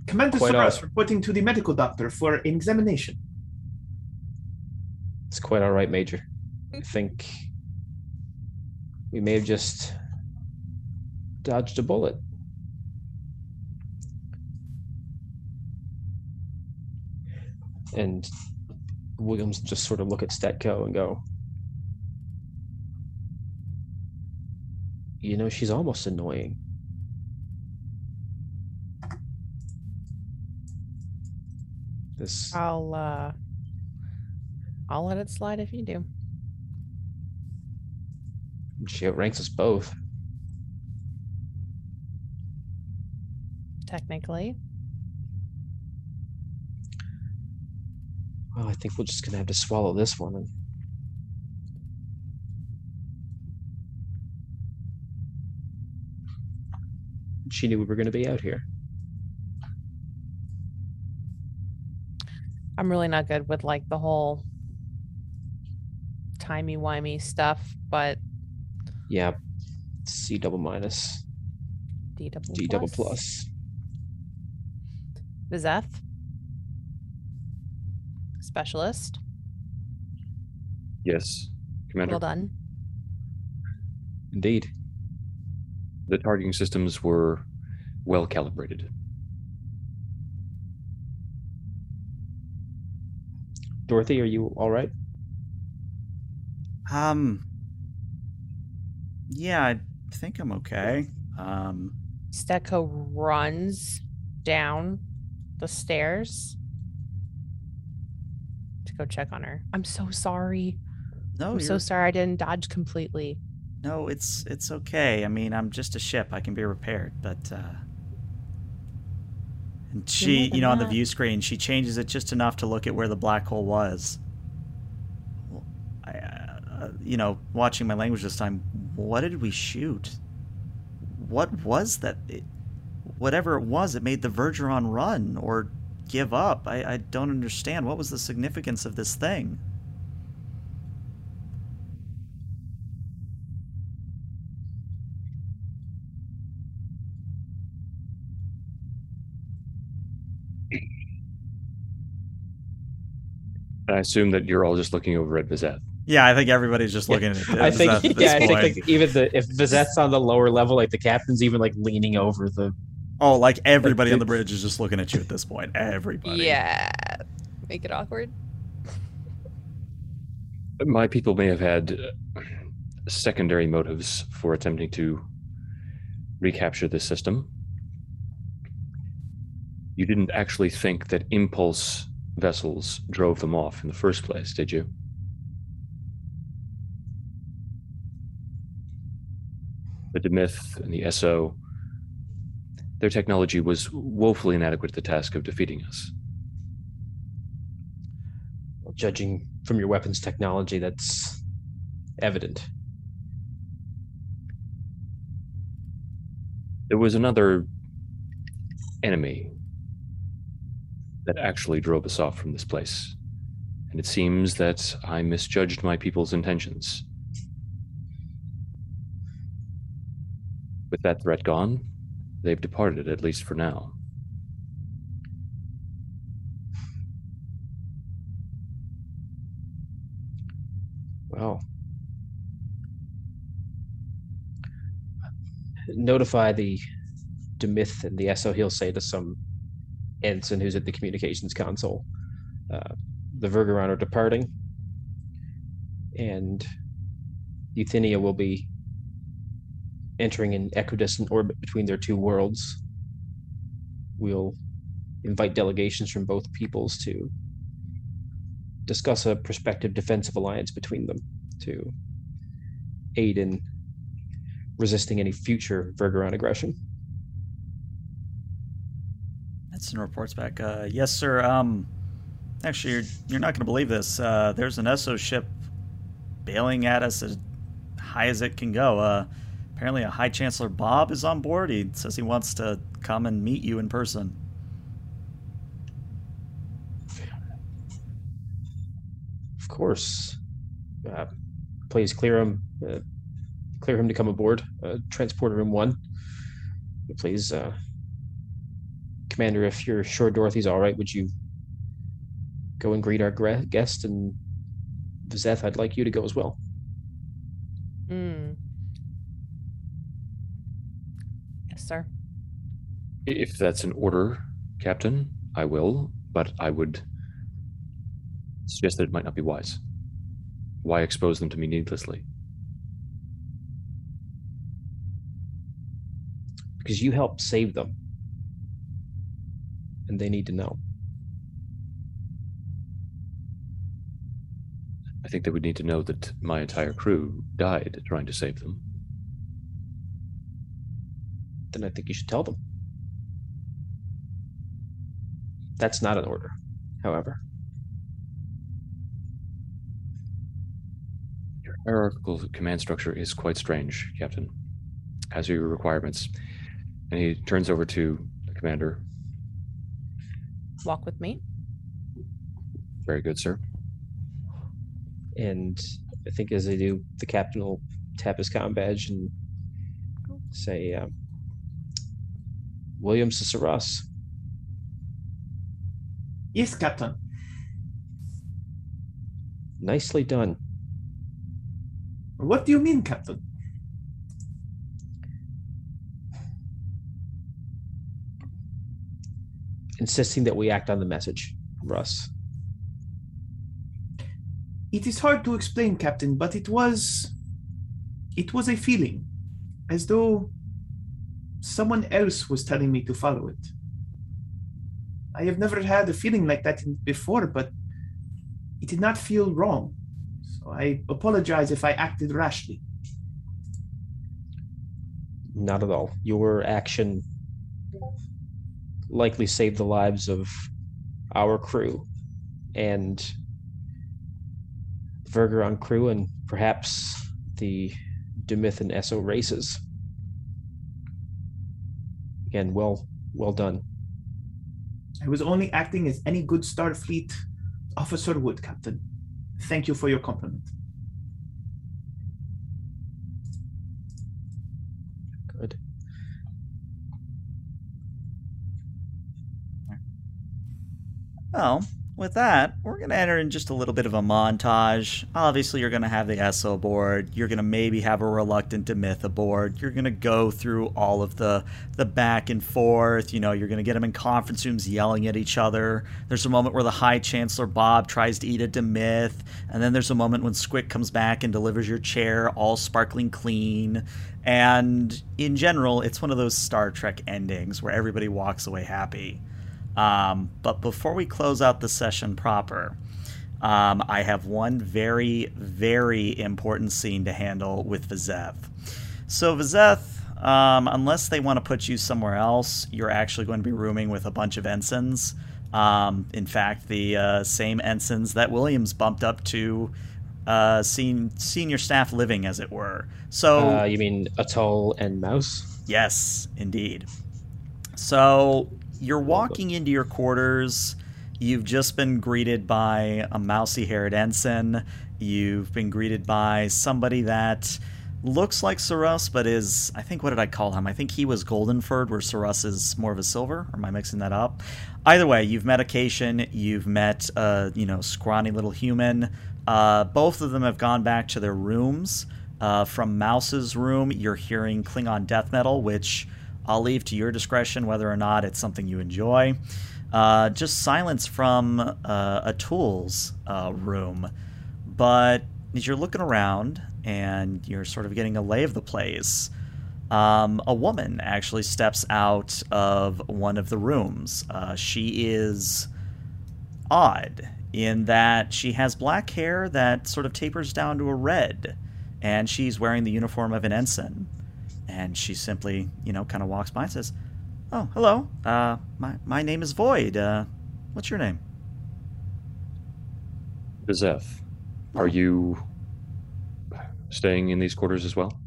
Commander Quite Soros all- reporting to the medical doctor for an examination. It's quite all right, Major. I think we may have just dodged a bullet. And Williams just sort of look at Stetko and go, You know, she's almost annoying. This I'll uh I'll let it slide if you do. she outranks us both. Technically. Well, I think we're just gonna have to swallow this one. And... She knew we were gonna be out here. I'm really not good with like the whole timey wimey stuff, but Yeah, C double minus, D double D double plus. Vizeth. Specialist. Yes, Commander. Well done. Indeed. The targeting systems were well calibrated. Dorothy, are you all right? Um. Yeah, I think I'm okay. Um. Stetko runs down the stairs to go check on her. I'm so sorry. No, I'm so sorry I didn't dodge completely. No, it's it's okay. I mean, I'm just a ship. I can be repaired, but uh and she, you know, on the view screen, she changes it just enough to look at where the black hole was. Well, I, uh, you know, watching my language this time, what did we shoot? What was that? It, whatever it was, it made the Vergeron run or give up. I, I don't understand. What was the significance of this thing? I assume that you're all just looking over at Vizeth. Yeah, I think everybody's just Yeah, looking at it. I think at this yeah, I think like even the if Vizeth's on the lower level, like the captain's even like leaning over the Oh, like everybody on the the- bridge is just looking at you at this point. Everybody. Yeah. Make it awkward. My people may have had uh, secondary motives for attempting to recapture this system. You didn't actually think that impulse vessels drove them off in the first place, did you? The Demith and the Esso, their technology was woefully inadequate to the task of defeating us. judging from your weapons technology, that's evident. There was another enemy that actually drove us off from this place. And it seems that I misjudged my people's intentions. With that threat gone, they've departed, at least for now. Well, notify the Demith and the Esso. He'll say to some ensign who's at the communications console. Uh, the Vergeron are departing, and Euthenia will be entering an equidistant orbit between their two worlds. We'll invite delegations from both peoples to discuss a prospective defensive alliance between them to aid in resisting any future Vergeron aggression. Edson reports back. Uh, yes, sir. Um, actually, you're, you're not going to believe this. Uh, there's an Esso ship bailing at us as high as it can go. Uh, apparently, a High Chancellor Bob is on board. He says he wants to come and meet you in person. Of course, uh, please clear him. Uh, clear him to come aboard. Uh, transporter room one. Please, uh, Commander, if you're sure Dorothy's all right, would you go and greet our gra- guest and Zeth, I'd like you to go as well. Mm. Sir. If that's an order, Captain, I will, but I would suggest that it might not be wise. Why expose them to me needlessly? Because you helped save them. And they need to know. I think they would need to know that my entire crew died trying to save them. Then I think you should tell them. That's not an order, however. Your hierarchical command structure is quite strange, Captain. As are your requirements. And he turns over to the commander. Walk with me. Very good, sir. And I think as they do, the captain will tap his comm badge and say, um, Williams to Yes, Captain. Nicely done. What do you mean, Captain? Insisting that we act on the message, Russ. It is hard to explain, Captain, but it was. It was a feeling. As though someone else was telling me to follow it. I have never had a feeling like that before, but it did not feel wrong. So I apologize if I acted rashly. Not at all. Your action likely saved the lives of our crew and Vergeron crew and perhaps the Demith and Esso races. Again, well well done. I was only acting as any good Starfleet officer would, Captain. Thank you for your compliment. Good. Well, with that, we're going to enter in just a little bit of a montage. Obviously, you're going to have the Esso board. You're going to maybe have a reluctant Demith aboard. You're going to go through all of the the back and forth. You know, you're going to get them in conference rooms yelling at each other. There's a moment where the High Chancellor Bob tries to eat a Demith, and then there's a moment when Squick comes back and delivers your chair all sparkling clean. And in general, it's one of those Star Trek endings where everybody walks away happy. Um, but before we close out the session proper, um, I have one very, very important scene to handle with Vizeth. So, Vizeth, um, unless they want to put you somewhere else, you're actually going to be rooming with a bunch of ensigns. Um, in fact, the uh, same ensigns that Williams bumped up to uh, sen- senior staff living, as it were. So, Uh, you mean Atoll and Mouse? Yes, indeed. So you're walking into your quarters. You've just been greeted by a mousy haired ensign. You've been greeted by somebody that looks like Saras, but is, I think, what did I call him? I think he was Goldenford, where Saras is more of a silver. Or am I mixing that up? Either way, you've met Acacian. You've met, uh, you know, scrawny little human. Uh, both of them have gone back to their rooms. Uh, from Mouse's room, you're hearing Klingon death metal, which I'll leave to your discretion whether or not it's something you enjoy. Uh, just silence from uh, Atul's uh, room. But as you're looking around and you're sort of getting a lay of the place, um, a woman actually steps out of one of the rooms. Uh, she is odd in that she has black hair that sort of tapers down to a red, and she's wearing the uniform of an ensign. And she simply, you know, kind of walks by and says, "Oh, hello. Uh, my my name is Void. Uh, what's your name?" Vizeth, are you staying in these quarters as well?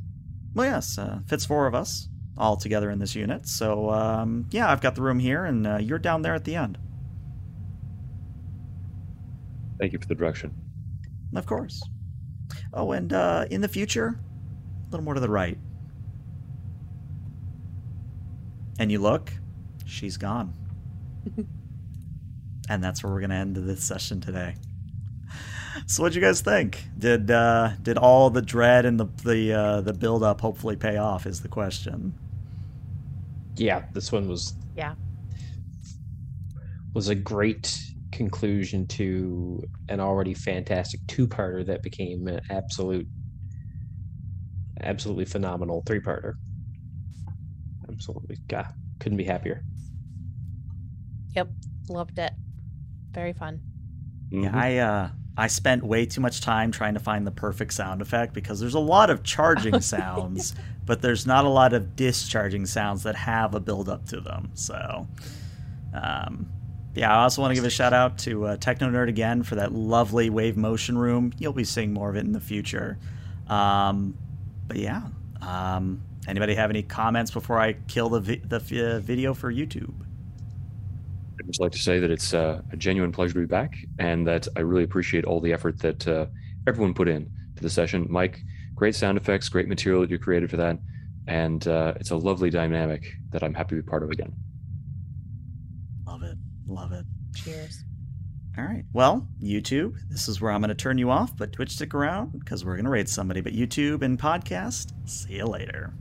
Well, yes, uh, fits four of us all together in this unit. So, um, yeah, I've got the room here, and uh, you're down there at the end. Thank you for the direction. Of course. Oh, and uh, in the future, a little more to the right. And you look, she's gone. and that's where we're going to end this session today. So what'd you guys think? Did uh, did all the dread and the the uh, the build up hopefully pay off? Is the question. Yeah, this one was Yeah. was a great conclusion to an already fantastic two-parter that became an absolute absolutely phenomenal three-parter. Absolutely. God, couldn't be happier. Yep. Loved it. Very fun. Yeah, Mhm. I uh, I spent way too much time trying to find the perfect sound effect because there's a lot of charging sounds, but there's not a lot of discharging sounds that have a build up to them. So, um, yeah, I also want to give a shout out to uh, Techno Nerd again for that lovely wave motion room. You'll be seeing more of it in the future. Um, but yeah, um, anybody have any comments before I kill the vi- the uh, video for YouTube? I'd just like to say that it's uh, a genuine pleasure to be back, and that I really appreciate all the effort that uh, everyone put in to the session. Mike, great sound effects, great material that you created for that, and uh, it's a lovely dynamic that I'm happy to be part of again. Love it, love it. Cheers. All right. Well, YouTube, this is where I'm going to turn you off, but Twitch stick around because we're going to raid somebody. But YouTube and podcast, see you later.